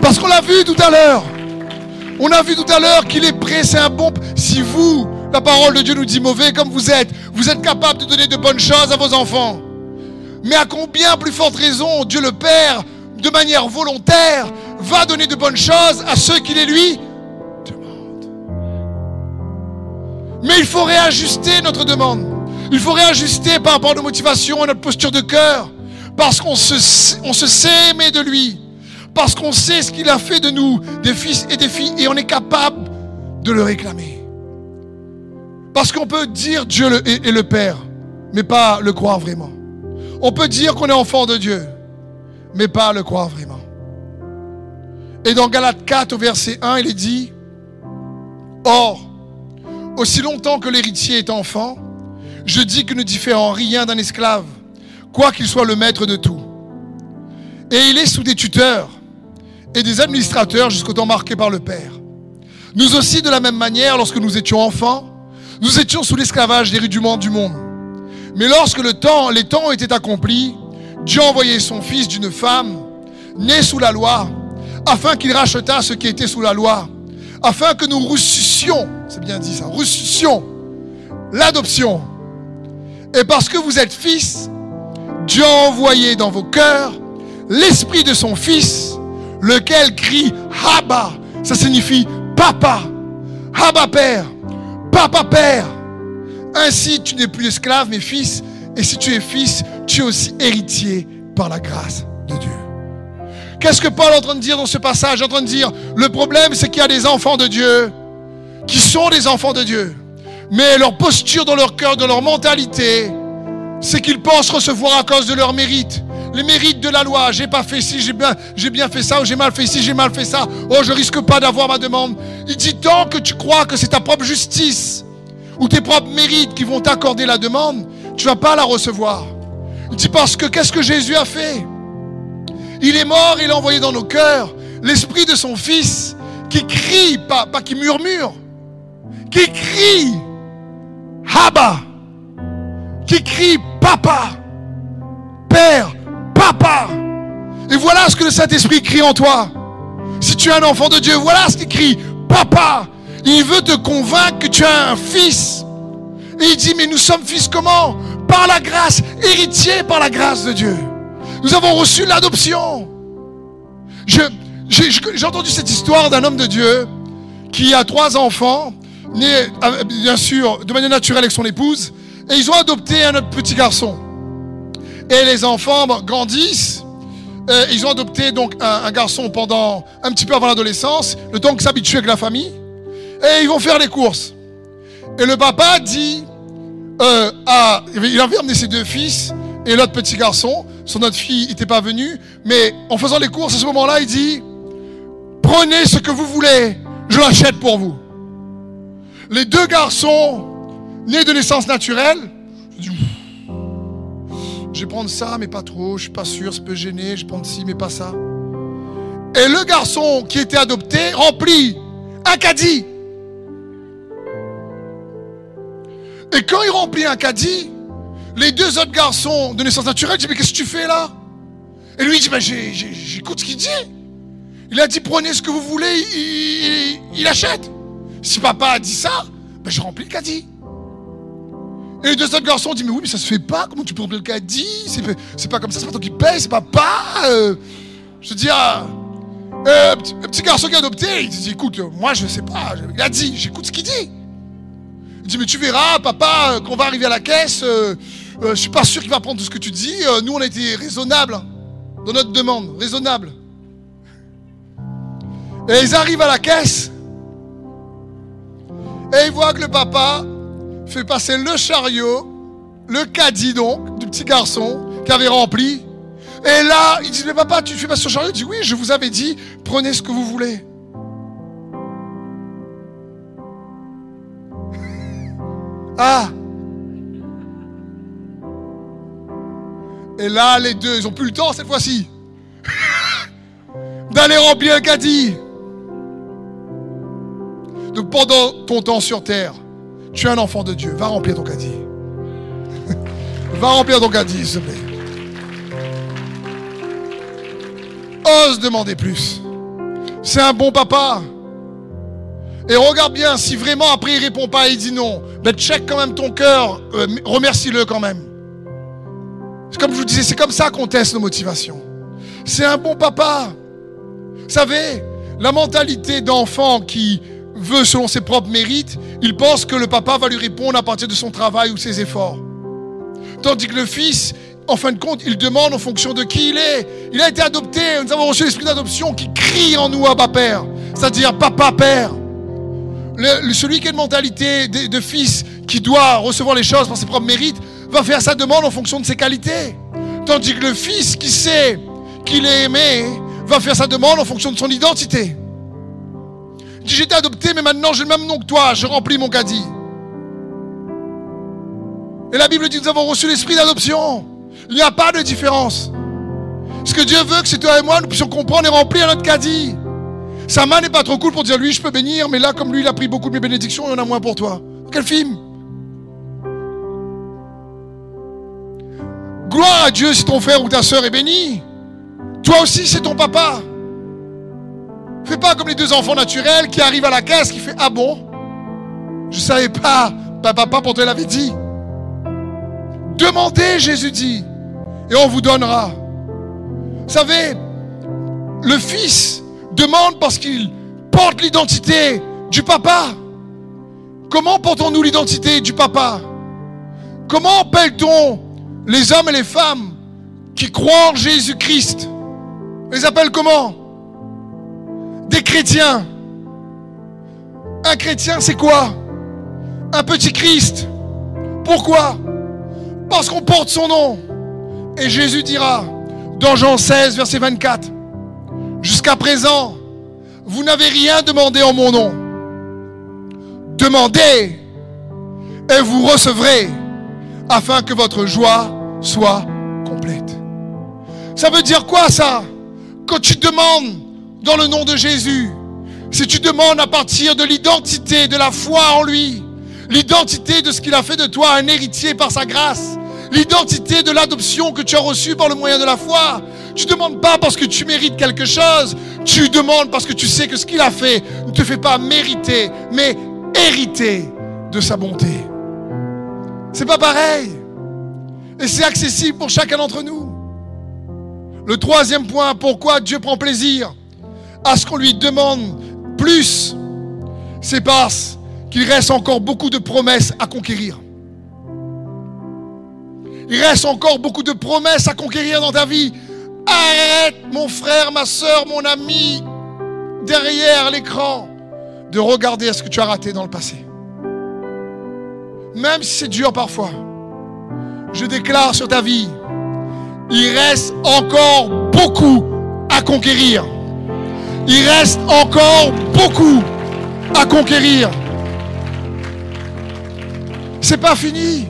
Parce qu'on l'a vu tout à l'heure. On a vu tout à l'heure qu'il est prêt, c'est un bon. Si vous, la parole de Dieu nous dit mauvais comme vous êtes, vous êtes capable de donner de bonnes choses à vos enfants. Mais à combien plus forte raison Dieu le Père, de manière volontaire, va donner de bonnes choses à ceux qui les lui demandent. Mais il faut réajuster notre demande. Il faut réajuster par rapport à nos motivations, à notre posture de cœur. Parce qu'on se, on se sait aimer de lui. Parce qu'on sait ce qu'il a fait de nous, des fils et des filles, et on est capable de le réclamer. Parce qu'on peut dire Dieu est le Père, mais pas le croire vraiment. On peut dire qu'on est enfant de Dieu, mais pas le croire vraiment. Et dans Galates 4 au verset 1, il est dit, Or, aussi longtemps que l'héritier est enfant, je dis que ne diffère en rien d'un esclave, quoi qu'il soit le maître de tout. Et il est sous des tuteurs et des administrateurs jusqu'au temps marqué par le Père. Nous aussi, de la même manière, lorsque nous étions enfants, nous étions sous l'esclavage des rudiments du monde. Mais lorsque les temps étaient accomplis, Dieu a envoyé son fils d'une femme, née sous la loi, afin qu'il rachetât ce qui était sous la loi, afin que nous ressuscions, c'est bien dit ça, ressuscions l'adoption. Et parce que vous êtes fils, Dieu a dans vos cœurs l'esprit de son fils, lequel crie Haba, ça signifie papa, Haba père, papa père. Ainsi tu n'es plus esclave mais fils, et si tu es fils, tu es aussi héritier par la grâce de Dieu. Qu'est-ce que Paul est en train de dire dans ce passage? Il est en train de dire, le problème c'est qu'il y a des enfants de Dieu qui sont des enfants de Dieu. Mais leur posture dans leur cœur, dans leur mentalité, c'est qu'ils pensent recevoir à cause de leur mérite. Les mérites de la loi, j'ai pas fait ci, j'ai bien, j'ai bien fait ça, ou j'ai mal fait ci, j'ai mal fait ça, oh je risque pas d'avoir ma demande. Il dit tant que tu crois que c'est ta propre justice ou tes propres mérites qui vont t'accorder la demande, tu vas pas la recevoir. Il dit parce que qu'est-ce que Jésus a fait? Il est mort, il a envoyé dans nos cœurs. L'esprit de son Fils qui crie, pas, pas qui murmure, qui crie Haba, qui crie Papa, Père, Papa. Et voilà ce que le Saint-Esprit crie en toi. Si tu es un enfant de Dieu, voilà ce qu'il crie Papa. Il veut te convaincre que tu es un fils. Et il dit, mais nous sommes fils comment? Par la grâce, héritiers par la grâce de Dieu. Nous avons reçu l'adoption. J'ai entendu cette histoire d'un homme de Dieu qui a trois enfants, nés bien sûr de manière naturelle avec son épouse, et ils ont adopté un autre petit garçon. Et les enfants grandissent. ils ont adopté donc un, garçon pendant un petit peu avant l'adolescence, le temps qu'ils s'habituent avec la famille. Et ils vont faire les courses. Et le papa dit euh, il avait amené ses deux fils et l'autre petit garçon. Son autre fille n'était pas venue. Mais en faisant les courses à ce moment-là, il dit Prenez ce que vous voulez, je l'achète pour vous. Les deux garçons nés de naissance naturelle, je vais prendre ça, mais pas trop, je suis pas sûr, ça peut gêner, je vais prendre ci, mais pas ça. Et le garçon qui était adopté remplit un caddie. Et quand il remplit un caddie, les deux autres garçons de naissance naturelle disent Mais qu'est-ce que tu fais là? Et lui il dit ben, J'écoute ce qu'il dit. Il a dit Prenez ce que vous voulez, il, achète. Si papa a dit ça, ben, je remplis le caddie. Et deux autres garçons disent Mais oui, mais ça se fait pas. Comment tu peux remplir le caddie? C'est pas comme ça, c'est pas toi qui paye, c'est papa. Euh. je veux dire, euh, le petit garçon qui a adopté, il dit Écoute, moi je sais pas. Il a dit J'écoute ce qu'il dit. Il dit, mais tu verras, papa, qu'on va arriver à la caisse, euh, euh, je suis pas sûr qu'il va prendre tout ce que tu dis. Euh, nous, on a été raisonnables dans notre demande, raisonnable. Et ils arrivent à la caisse, et ils voient que le papa fait passer le chariot, le caddie donc, du petit garçon qui avait rempli. Et là, il dit, mais papa, tu fais passer le chariot? Il dit, oui, je vous avais dit, prenez ce que vous voulez. Ah Et là, les deux, ils ont plus le temps cette fois-ci d'aller remplir un caddie. Donc pendant ton temps sur terre, tu es un enfant de Dieu. Va remplir ton caddie. Va remplir ton caddie, s'il te plaît. Ose demander plus. C'est un bon papa. Et regarde bien, si vraiment après il répond pas, il dit non, ben check quand même ton cœur, euh, remercie-le quand même. Comme je vous disais, c'est comme ça qu'on teste nos motivations. C'est un bon papa. Vous savez, la mentalité d'enfant qui veut selon ses propres mérites, il pense que le papa va lui répondre à partir de son travail ou ses efforts. Tandis que le fils, en fin de compte, il demande en fonction de qui il est. Il a été adopté. Nous avons reçu l'esprit d'adoption qui crie en nous, Abba Père. C'est-à-dire Papa Père. Le- le- celui qui a une mentalité de, de fils qui doit recevoir les choses par ses propres mérites va faire sa demande en fonction de ses qualités. Tandis que le fils qui sait qu'il est aimé va faire sa demande en fonction de son identité. J'étais adopté, mais maintenant j'ai le même nom que toi. Je remplis mon caddie. Et la Bible dit Nous avons reçu l'esprit d'adoption. Il n'y a pas de différence. Ce que Dieu veut, que c'est toi et moi, nous puissions comprendre et remplir notre caddie. Sa main n'est pas trop cool pour dire lui, je peux bénir, mais là, comme lui, il a pris beaucoup de mes bénédictions, il y en a moins pour toi. Quel film? Gloire à Dieu si ton frère ou ta soeur est béni. Toi aussi, c'est ton papa. Fais pas comme les deux enfants naturels qui arrivent à la caisse, qui fait Ah bon? Je savais pas. Papa, papa, pour te l'avait dit. Demandez, Jésus dit, et on vous donnera. Vous savez, le fils demande parce qu'il porte l'identité du papa. Comment portons-nous l'identité du papa? Comment appelle-t-on les hommes et les femmes qui croient en Jésus-Christ? On les appelle comment? Des chrétiens. Un chrétien, c'est quoi? Un petit Christ. Pourquoi? Parce qu'on porte son nom. Et Jésus dira, dans Jean 16, verset 24, Jusqu'à présent, vous n'avez rien demandé en mon nom. Demandez et vous recevrez afin que votre joie soit complète. Ça veut dire quoi ça? Quand tu demandes dans le nom de Jésus, si tu demandes à partir de l'identité, de la foi en lui, l'identité de ce qu'il a fait de toi un héritier par sa grâce, l'identité de l'adoption que tu as reçue par le moyen de la foi, tu demandes pas parce que tu mérites quelque chose, tu demandes parce que tu sais que ce qu'il a fait ne te fait pas mériter, mais hériter de sa bonté. C'est pas pareil. Et c'est accessible pour chacun d'entre nous. Le troisième point, pourquoi Dieu prend plaisir à ce qu'on lui demande plus, c'est parce qu'il reste encore beaucoup de promesses à conquérir. Il reste encore beaucoup de promesses à conquérir dans ta vie. Arrête, mon frère, ma soeur, mon ami, derrière l'écran, de regarder à ce que tu as raté dans le passé. Même si c'est dur parfois, je déclare sur ta vie, il reste encore beaucoup à conquérir. Il reste encore beaucoup à conquérir. C'est pas fini.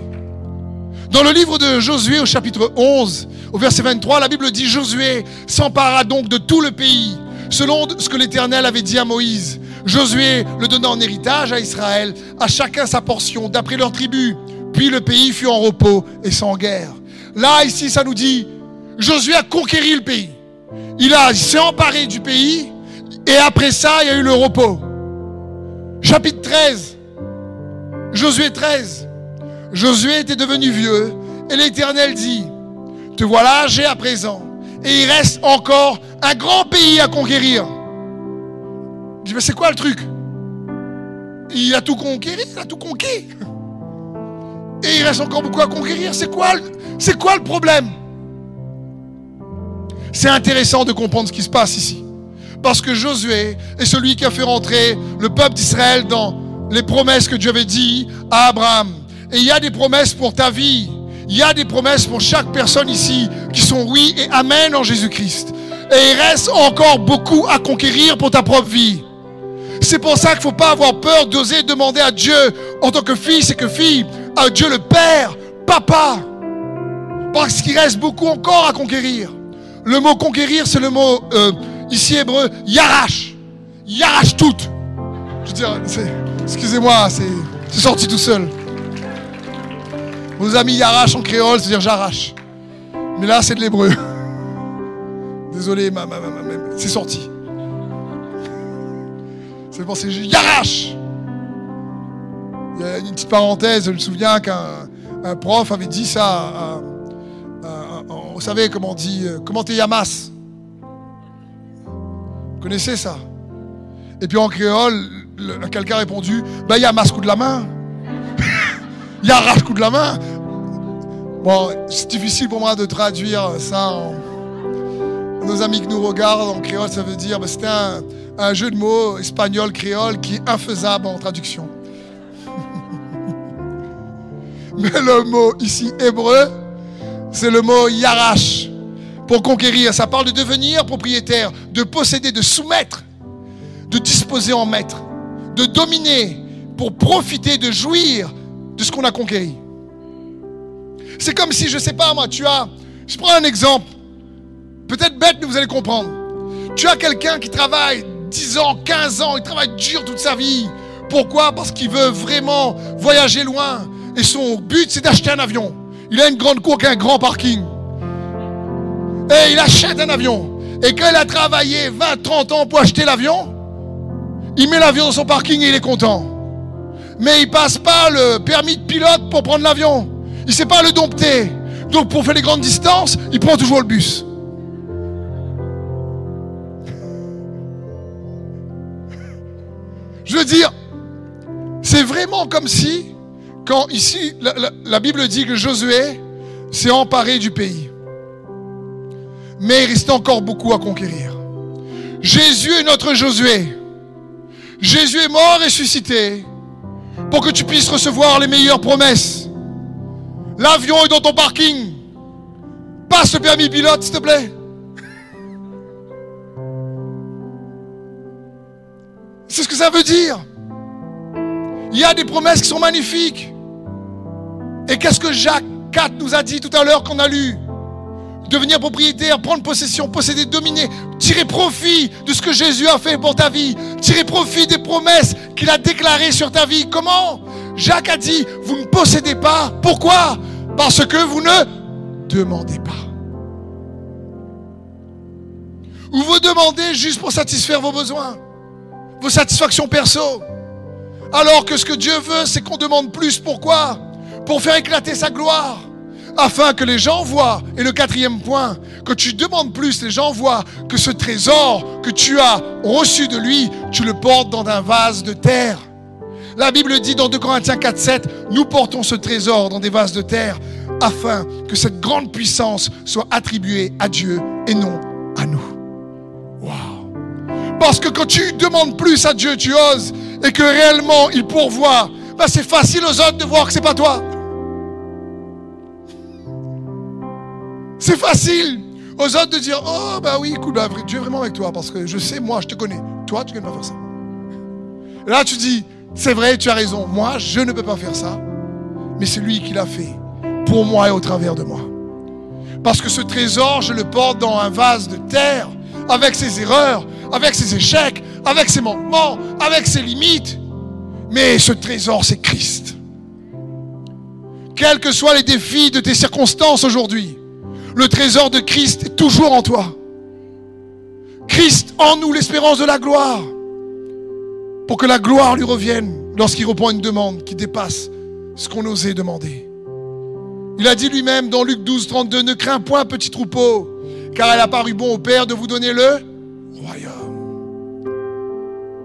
Dans le livre de Josué au chapitre 11, au verset 23, la Bible dit Josué s'empara donc de tout le pays, selon ce que l'Éternel avait dit à Moïse. Josué le donna en héritage à Israël, à chacun sa portion, d'après leur tribu. Puis le pays fut en repos et sans guerre. Là, ici, ça nous dit, Josué a conquéri le pays. Il, a- s'est emparé du pays, et après ça, il y a eu le repos. Chapitre 13, Josué 13. Josué était devenu vieux, et l'Éternel dit, te voilà âgé à présent, et il reste encore un grand pays à conquérir. Je dis, mais c'est quoi le truc? Il a tout conquéri, il a tout conquis. Et il reste encore beaucoup à conquérir. C'est quoi, c'est quoi le problème? C'est intéressant de comprendre ce qui se passe ici. Parce que Josué est celui qui a fait rentrer le peuple d'Israël dans les promesses que Dieu avait dit à Abraham. Et il y a des promesses pour ta vie. Il y a des promesses pour chaque personne ici qui sont oui et amen en Jésus-Christ. Et il reste encore beaucoup à conquérir pour ta propre vie. C'est pour ça qu'il ne faut pas avoir peur d'oser demander à Dieu en tant que fils et que fille, à Dieu le Père, Papa. Parce qu'il reste beaucoup encore à conquérir. Le mot conquérir, c'est le mot euh, ici hébreu, yarash. Yarash tout. Je veux dire, excusez-moi, c'est sorti tout seul. Vos amis yarash en créole, c'est-à-dire j'arrache. Mais là, c'est de l'hébreu. Désolé, ma, ma- ma- c'est sorti. C'est pensé, j'arrache. Il y a une petite parenthèse, je me souviens qu'un un prof avait dit ça. à- à- à- vous savez comment on dit, euh, comment t'es Yamas? Connaissez ça? Et puis en créole, le- quelqu'un a répondu, bah Yamas coup de la main. Yarash coup de la main. Bon, c'est difficile pour moi de traduire ça en... Nos amis qui nous regardent en créole, ça veut dire, bah, c'était un, jeu de mots espagnol-créole qui est infaisable en traduction. Mais le mot ici hébreu, c'est le mot yarash pour conquérir. Ça parle de devenir propriétaire, de posséder, de soumettre, de disposer en maître, de dominer pour profiter, de jouir de ce qu'on a conquéri. C'est comme si, je ne sais pas moi, tu as, je prends un exemple, peut-être bête, mais vous allez comprendre. Tu as quelqu'un qui travaille 10 ans, 15 ans, il travaille dur toute sa vie. Pourquoi? Parce qu'il veut vraiment voyager loin. Et son but, c'est d'acheter un avion. Il a une grande cour qui a un grand parking. Et il achète un avion. Et quand il a travaillé 20, 30 ans pour acheter l'avion, il met l'avion dans son parking et il est content. Mais il passe pas le permis de pilote pour prendre l'avion. Il ne sait pas le dompter. Donc pour faire les grandes distances, il prend toujours le bus. Je veux dire, c'est vraiment comme si, quand ici, la, Bible dit que Josué s'est emparé du pays. Mais il reste encore beaucoup à conquérir. Jésus est notre Josué. Jésus est mort et ressuscité pour que tu puisses recevoir les meilleures promesses. L'avion est dans ton parking. Passe le permis pilote, s'il te plaît. C'est ce que ça veut dire. Il y a des promesses qui sont magnifiques. Et qu'est-ce que Jacques 4 nous a dit tout à l'heure qu'on a lu? Devenir propriétaire, prendre possession, posséder, dominer, tirer profit de ce que Jésus a fait pour ta vie, tirer profit des promesses qu'il a déclarées sur ta vie. Comment? Jacques a dit, vous ne possédez pas. Pourquoi? Parce que vous ne demandez pas. Ou vous demandez juste pour satisfaire vos besoins, vos satisfactions perso. Alors que ce que Dieu veut, c'est qu'on demande plus. Pourquoi? Pour faire éclater sa gloire. Afin que les gens voient, et le quatrième point, que tu demandes plus, les gens voient que ce trésor que tu as reçu de lui, tu le portes dans un vase de terre. La Bible dit dans 2 Corinthiens 4, 7, nous portons ce trésor dans des vases de terre afin que cette grande puissance soit attribuée à Dieu et non à nous. Wow. Parce que quand tu demandes plus à Dieu, tu oses et que réellement il pourvoit, ben c'est facile aux autres de voir que c'est pas toi. C'est facile aux autres de dire Oh, bah oui, écoute, bah, Dieu est vraiment avec toi parce que je sais, moi, je te connais. Toi, tu ne peux pas faire ça. là, tu dis C'est vrai, tu as raison. Moi, je ne peux pas faire ça. Mais c'est lui qui l'a fait pour moi et au travers de moi. Parce que ce trésor, je le porte dans un vase de terre avec ses erreurs, avec ses échecs, avec ses manquements, avec ses limites. Mais ce trésor, c'est Christ. Quels que soient les défis de tes circonstances aujourd'hui, le trésor de Christ est toujours en toi. Christ en nous, l'espérance de la gloire. Pour que la gloire lui revienne lorsqu'il à une demande qui dépasse ce qu'on osait demander. Il a dit lui-même dans Luc 12, 32, ne crains point, petit troupeau, car il a paru bon au Père de vous donner le royaume.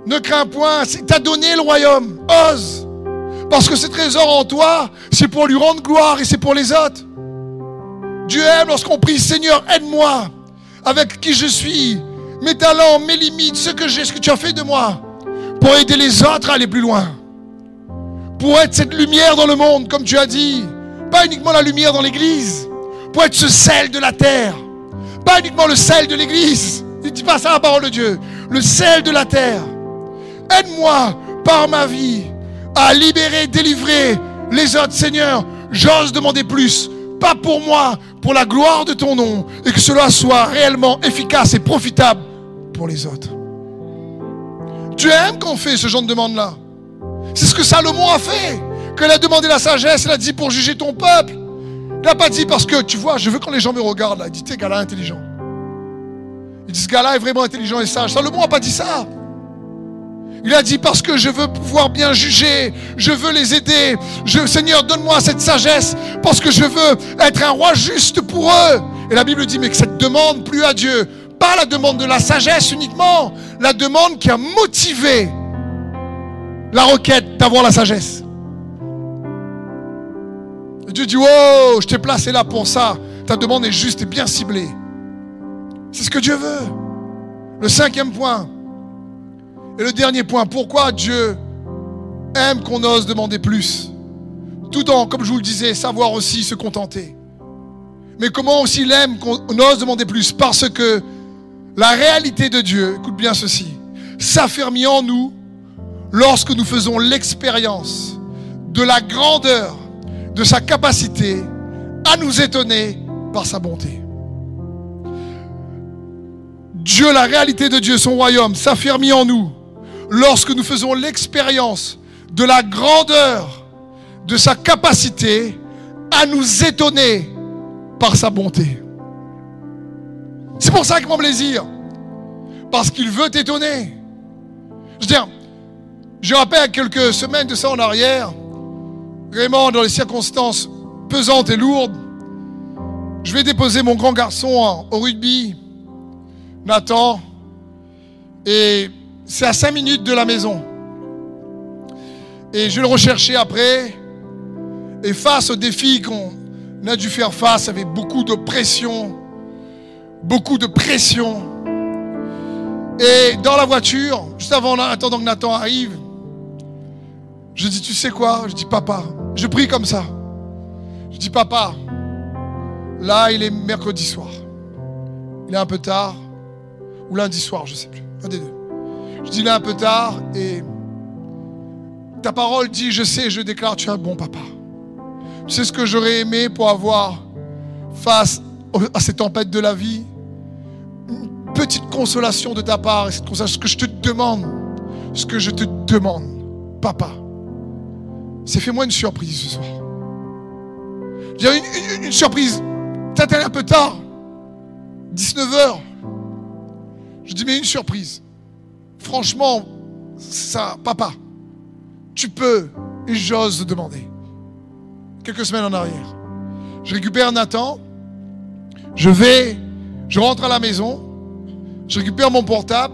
Ne crains point, il t'a donné le royaume. Ose. Parce que ce trésor en toi, c'est pour lui rendre gloire et c'est pour les autres. Dieu aime lorsqu'on prie, Seigneur, aide-moi avec qui je suis, mes talents, mes limites, ce que j'ai, ce que tu as fait de moi, pour aider les autres à aller plus loin. Pour être cette lumière dans le monde, comme tu as dit. Pas uniquement la lumière dans l'église, pour être ce sel de la terre. Pas uniquement le sel de l'église. Ne dis pas ça la parole de Dieu. Le sel de la terre. Aide-moi par ma vie à libérer, délivrer les autres. Seigneur, j'ose demander plus pas pour moi, pour la gloire de ton nom, et que cela soit réellement efficace et profitable pour les autres. Tu aimes qu'on fait ce genre de demande-là? C'est ce que Salomon a fait. Il a demandé la sagesse, il a dit pour juger ton peuple. Il n'a pas dit parce que, tu vois, je veux quand les gens me regardent, là, il dit, t'es gars-là intelligent. Il dit, ce gars-là est vraiment intelligent et sage. Salomon n'a pas dit ça. Il a dit parce que je veux pouvoir bien juger, je veux les aider. Je, Seigneur, donne-moi cette sagesse parce que je veux être un roi juste pour eux. Et la Bible dit mais que cette demande plus à Dieu, pas la demande de la sagesse uniquement, la demande qui a motivé la requête d'avoir la sagesse. Dieu dit, oh, je t'ai placé là pour ça. Ta demande est juste et bien ciblée. C'est ce que Dieu veut. Le cinquième point. Et le dernier point, pourquoi Dieu aime qu'on ose demander plus? Tout en, comme je vous le disais, savoir aussi se contenter. Mais comment aussi il aime qu'on ose demander plus? Parce que la réalité de Dieu, écoute bien ceci, s'affermit en nous lorsque nous faisons l'expérience de la grandeur de sa capacité à nous étonner par sa bonté. Dieu, la réalité de Dieu, son royaume, s'affermit en nous lorsque nous faisons l'expérience de la grandeur de sa capacité à nous étonner par sa bonté. C'est pour ça que mon plaisir. Parce qu'il veut t'étonner. Je veux dire, je rappelle quelques semaines de ça en arrière, vraiment dans les circonstances pesantes et lourdes, je vais déposer mon grand garçon au rugby, Nathan, et c'est à 5 minutes de la maison. Et je le rechercher après. Et face aux défis qu'on a dû faire face avec beaucoup de pression, beaucoup de pression. Et dans la voiture, juste avant, attendant que Nathan arrive, je dis, tu sais quoi? Je dis, papa, je prie comme ça. Je dis, papa, là, il est mercredi soir. Il est un peu tard. Ou lundi soir, je ne sais plus. Un des deux. Je dis, est un peu tard et ta parole dit, je sais, je déclare, tu es un bon papa. Tu sais ce que j'aurais aimé pour avoir face à ces tempêtes de la vie? Une petite consolation de ta part. Et cette ce que je te demande, ce que je te demande, papa, c'est fais-moi une surprise ce soir. Je une, une, surprise. Peut-être un peu tard. 19h. Je dis, mais une surprise. Franchement, ça, papa, tu peux et j'ose demander. Quelques semaines en arrière. Je récupère Nathan. Je vais, je rentre à la maison. Je récupère mon portable.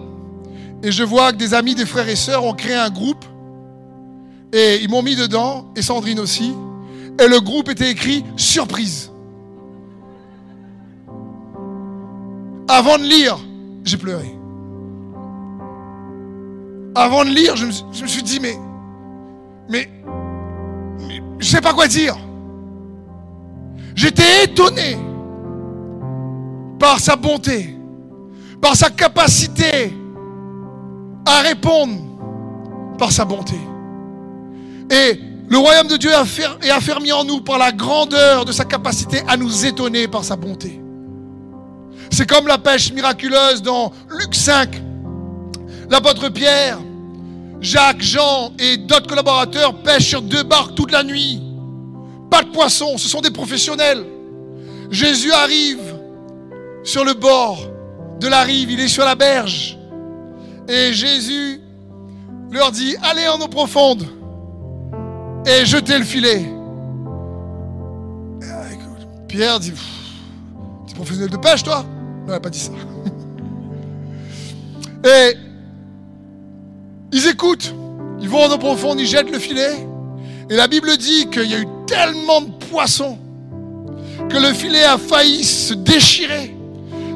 Et je vois que des amis, des frères et sœurs ont créé un groupe. Et ils m'ont mis dedans, et Sandrine aussi. Et le groupe était écrit surprise. Avant de lire, j'ai pleuré. Avant de lire, je me, suis dit, mais, mais, je ne sais pas quoi dire. J'étais étonné par sa bonté, par sa capacité à répondre par sa bonté. Et le royaume de Dieu est affermi en nous par la grandeur de sa capacité à nous étonner par sa bonté. C'est comme la pêche miraculeuse dans Luc 5. L'apôtre Pierre, Jacques, Jean et d'autres collaborateurs pêchent sur deux barques toute la nuit. Pas de poissons, ce sont des professionnels. Jésus arrive sur le bord de la rive, il est sur la berge. Et Jésus leur dit, allez en eau profonde et jetez le filet. Pierre dit, tu es professionnel de pêche toi? Non, il n'a pas dit ça. Et ils écoutent, ils vont en eau profonde, ils jettent le filet. Et la Bible dit qu'il y a eu tellement de poissons que le filet a failli se déchirer.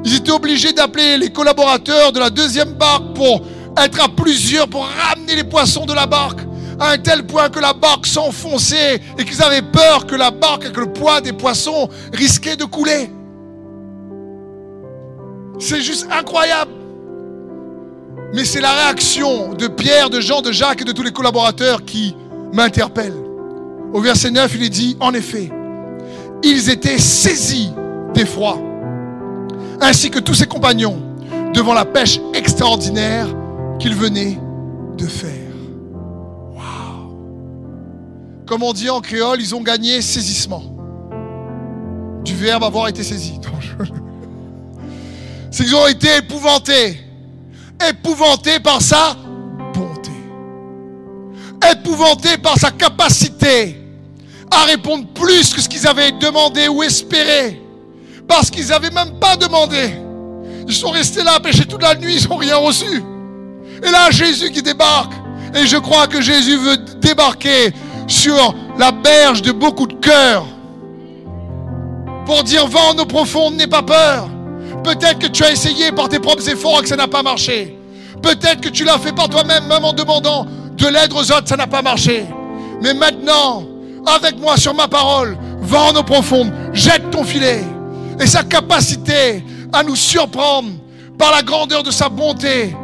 Ils étaient obligés d'appeler les collaborateurs de la deuxième barque pour être à plusieurs pour ramener les poissons de la barque à un tel point que la barque s'enfonçait et qu'ils avaient peur que la barque avec le poids des poissons risquait de couler. C'est juste incroyable. Mais c'est la réaction de Pierre, de Jean, de Jacques et de tous les collaborateurs qui m'interpelle. Au verset 9, il est dit, en effet, ils étaient saisis d'effroi, ainsi que tous ses compagnons, devant la pêche extraordinaire qu'ils venaient de faire. Comme on dit en créole, ils ont gagné saisissement. Du verbe avoir été saisi. C'est qu'ils ont été épouvantés épouvanté par sa bonté, épouvanté par sa capacité à répondre plus que ce qu'ils avaient demandé ou espéré, parce qu'ils n'avaient même pas demandé. Ils sont restés là à pêcher toute la nuit, ils n'ont rien reçu. Et là, Jésus qui débarque. Et je crois que Jésus veut débarquer sur la berge de beaucoup de cœurs pour dire vent en eau profonde, n'aie pas peur. Peut-être que tu as essayé par tes propres efforts et que ça n'a pas marché. Peut-être que tu l'as fait par toi-même, même en demandant de l'aide aux autres, ça n'a pas marché. Mais maintenant, avec moi sur ma parole, va en eau profonde, jette ton filet. Et sa capacité à nous surprendre par la grandeur de sa bonté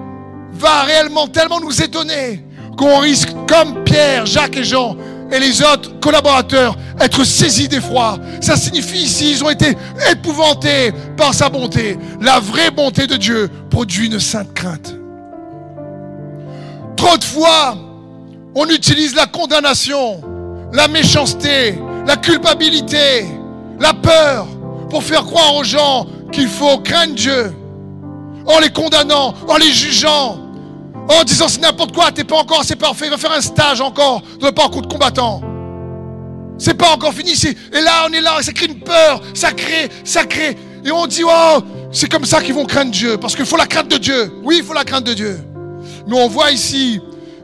va réellement tellement nous étonner qu'on risque, comme Pierre, Jacques et Jean, et les autres collaborateurs être saisis d'effroi. Ça signifie ici, ils ont été épouvantés par sa bonté. La vraie bonté de Dieu produit une sainte crainte. Trop de fois, on utilise la condamnation, la méchanceté, la culpabilité, la peur pour faire croire aux gens qu'il faut craindre Dieu en les condamnant, en les jugeant, en disant c'est n'importe quoi, t'es pas encore assez parfait, va faire un stage encore dans le parcours de combattant. C'est pas encore fini. Et là, on est là, ça crée une peur, ça crée, ça crée. Et on dit, oh, c'est comme ça qu'ils vont craindre Dieu. Parce qu'il faut la crainte de Dieu. Oui, il faut la crainte de Dieu. Mais on voit ici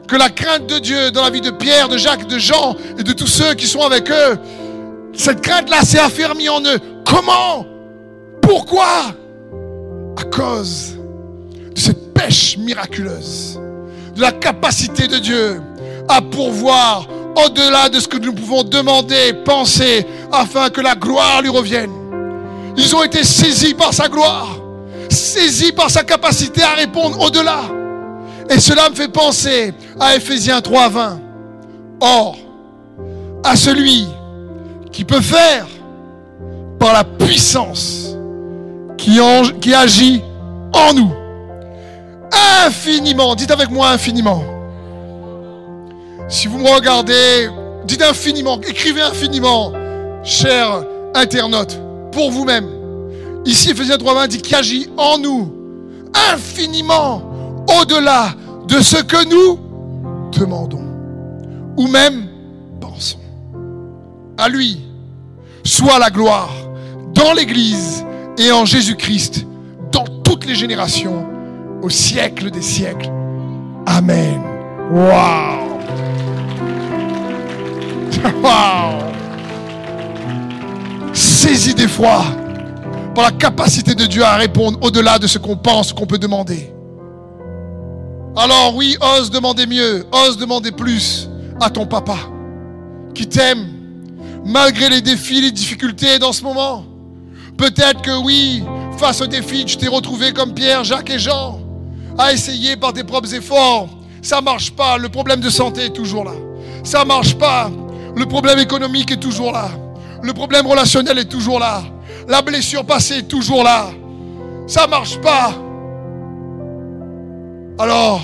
que la crainte de Dieu dans la vie de Pierre, de Jacques, de Jean et de tous ceux qui sont avec eux, cette crainte-là s'est affermie en eux. Comment? Pourquoi? À cause de cette miraculeuse, de la capacité de Dieu à pourvoir au-delà de ce que nous pouvons demander, penser, afin que la gloire lui revienne. Ils ont été saisis par sa gloire, saisis par sa capacité à répondre au-delà. Et cela me fait penser à Ephésiens 3, 20. Or, à celui qui peut faire par la puissance qui agit en nous infiniment. Dites avec moi infiniment. Si vous me regardez, dites infiniment, écrivez infiniment, cher internaute, pour vous-même. Ici, Ephésiens 3.20 dit qui agit en nous infiniment au-delà de ce que nous demandons ou même pensons. À lui soit la gloire dans l'Église et en Jésus-Christ dans toutes les générations au siècle des siècles. Amen. Wow. Wow. Saisi d'effroi par la capacité de Dieu à répondre au-delà de ce qu'on pense, qu'on peut demander. Alors oui, ose demander mieux, ose demander plus à ton papa qui t'aime malgré les défis, les difficultés dans ce moment. Peut-être que oui, face aux défis, tu t'es retrouvé comme Pierre, Jacques et Jean, à essayer par tes propres efforts. Ça marche pas, le problème de santé est toujours là. Ça marche pas, le problème économique est toujours là. Le problème relationnel est toujours là. La blessure passée est toujours là. Ça marche pas. Alors,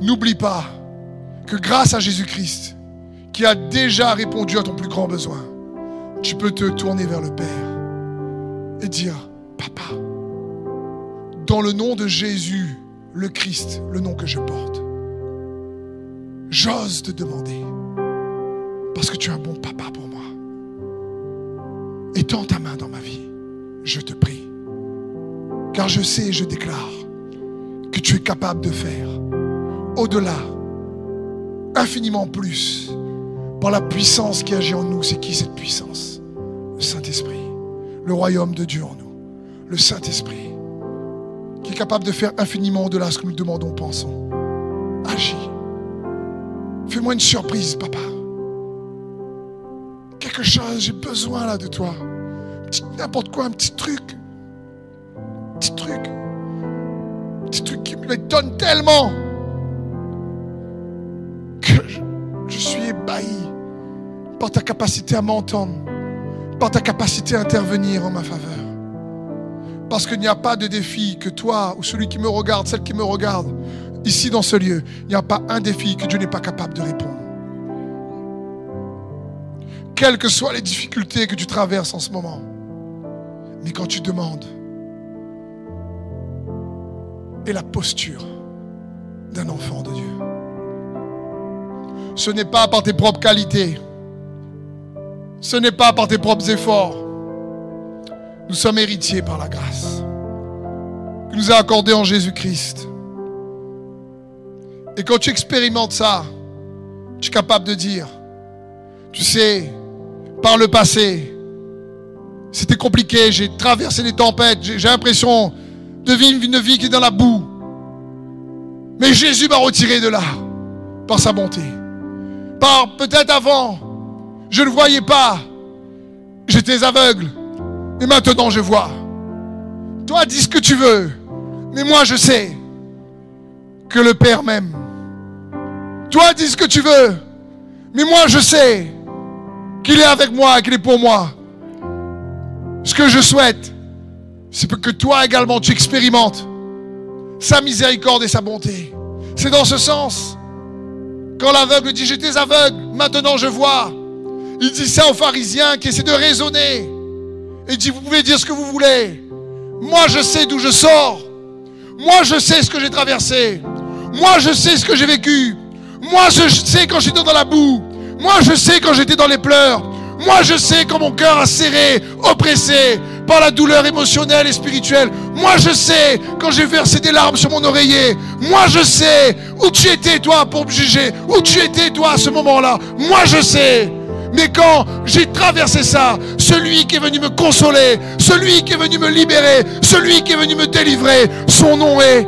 n'oublie pas que grâce à Jésus-Christ, qui a déjà répondu à ton plus grand besoin, tu peux te tourner vers le Père et dire, Papa, dans le nom de Jésus, le Christ, le nom que je porte, j'ose te demander parce que tu es un bon papa pour moi. Étends ta main dans ma vie, je te prie. Car je sais et je déclare que tu es capable de faire au-delà, infiniment plus, par la puissance qui agit en nous. C'est qui cette puissance? Le Saint-Esprit, le royaume de Dieu en nous, le Saint-Esprit, capable de faire infiniment au-delà de ce que nous demandons, pensons. Agis. Fais-moi une surprise, papa quelque chose, j'ai besoin là de toi. N'importe quoi, un petit truc. Un petit truc. Un petit truc qui me donne tellement que je suis ébahi par ta capacité à m'entendre, par ta capacité à intervenir en ma faveur. Parce qu'il n'y a pas de défi que toi ou celui qui me regarde, celle qui me regarde, ici dans ce lieu, il n'y a pas un défi que Dieu n'est pas capable de répondre quelles que soient les difficultés que tu traverses en ce moment. Mais quand tu demandes, et la posture d'un enfant de Dieu. Ce n'est pas par tes propres qualités. Ce n'est pas par tes propres efforts. Nous sommes héritiers par la grâce que nous a accordée en Jésus-Christ. Et quand tu expérimentes ça, tu es capable de dire, tu sais, par le passé, C'était compliqué, j'ai traversé des tempêtes, j'ai l'impression de vivre une vie qui est dans la boue. Mais Jésus m'a retiré de là par sa bonté. Par peut-être avant, je ne voyais pas, j'étais aveugle, et maintenant je vois. Toi, dis ce que tu veux, mais moi je sais que le Père m'aime. Toi, dis ce que tu veux, mais moi je sais qu'il est avec moi, qu'il est pour moi. Ce que je souhaite, c'est que toi également tu expérimentes sa miséricorde et sa bonté. C'est dans ce sens. Quand l'aveugle dit j'étais aveugle, maintenant je vois. Il dit ça aux pharisiens qui essaient de raisonner. Il dit vous pouvez dire ce que vous voulez. Moi je sais d'où je sors. Moi je sais ce que j'ai traversé. Moi je sais ce que j'ai vécu. Moi je sais quand j'étais dans la boue. Moi je sais quand j'étais dans les pleurs. Moi, je sais quand mon cœur a serré, oppressé par la douleur émotionnelle et spirituelle. Moi, je sais quand j'ai versé des larmes sur mon oreiller. Moi, je sais où tu étais, toi, pour me juger. Où tu étais, toi, à ce moment-là. Moi, je sais. Mais quand j'ai traversé ça, celui qui est venu me consoler, celui qui est venu me libérer, celui qui est venu me délivrer, son nom est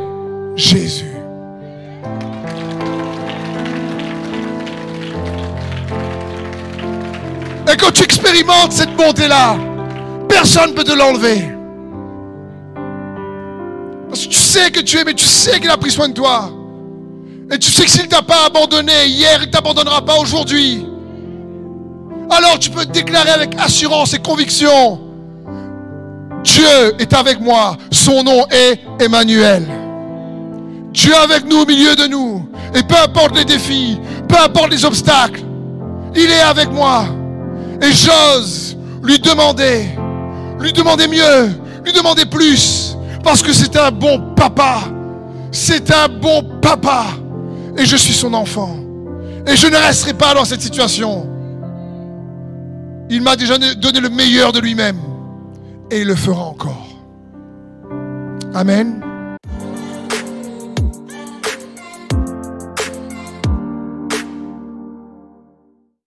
Jésus. Et quand tu expérimentes cette bonté-là, personne ne peut te l'enlever. Parce que tu sais que tu es, mais tu sais qu'il a pris soin de toi. Et tu sais que s'il ne t'a pas abandonné hier, il ne t'abandonnera pas aujourd'hui. Alors tu peux déclarer avec assurance et conviction, Dieu est avec moi. Son nom est Emmanuel. Dieu est avec nous au milieu de nous. Et peu importe les défis, peu importe les obstacles, il est avec moi. Et j'ose lui demander, lui demander mieux, lui demander plus. Parce que c'est un bon papa. C'est un bon papa. Et je suis son enfant. Et je ne resterai pas dans cette situation. Il m'a déjà donné le meilleur de lui-même. Et il le fera encore. Amen.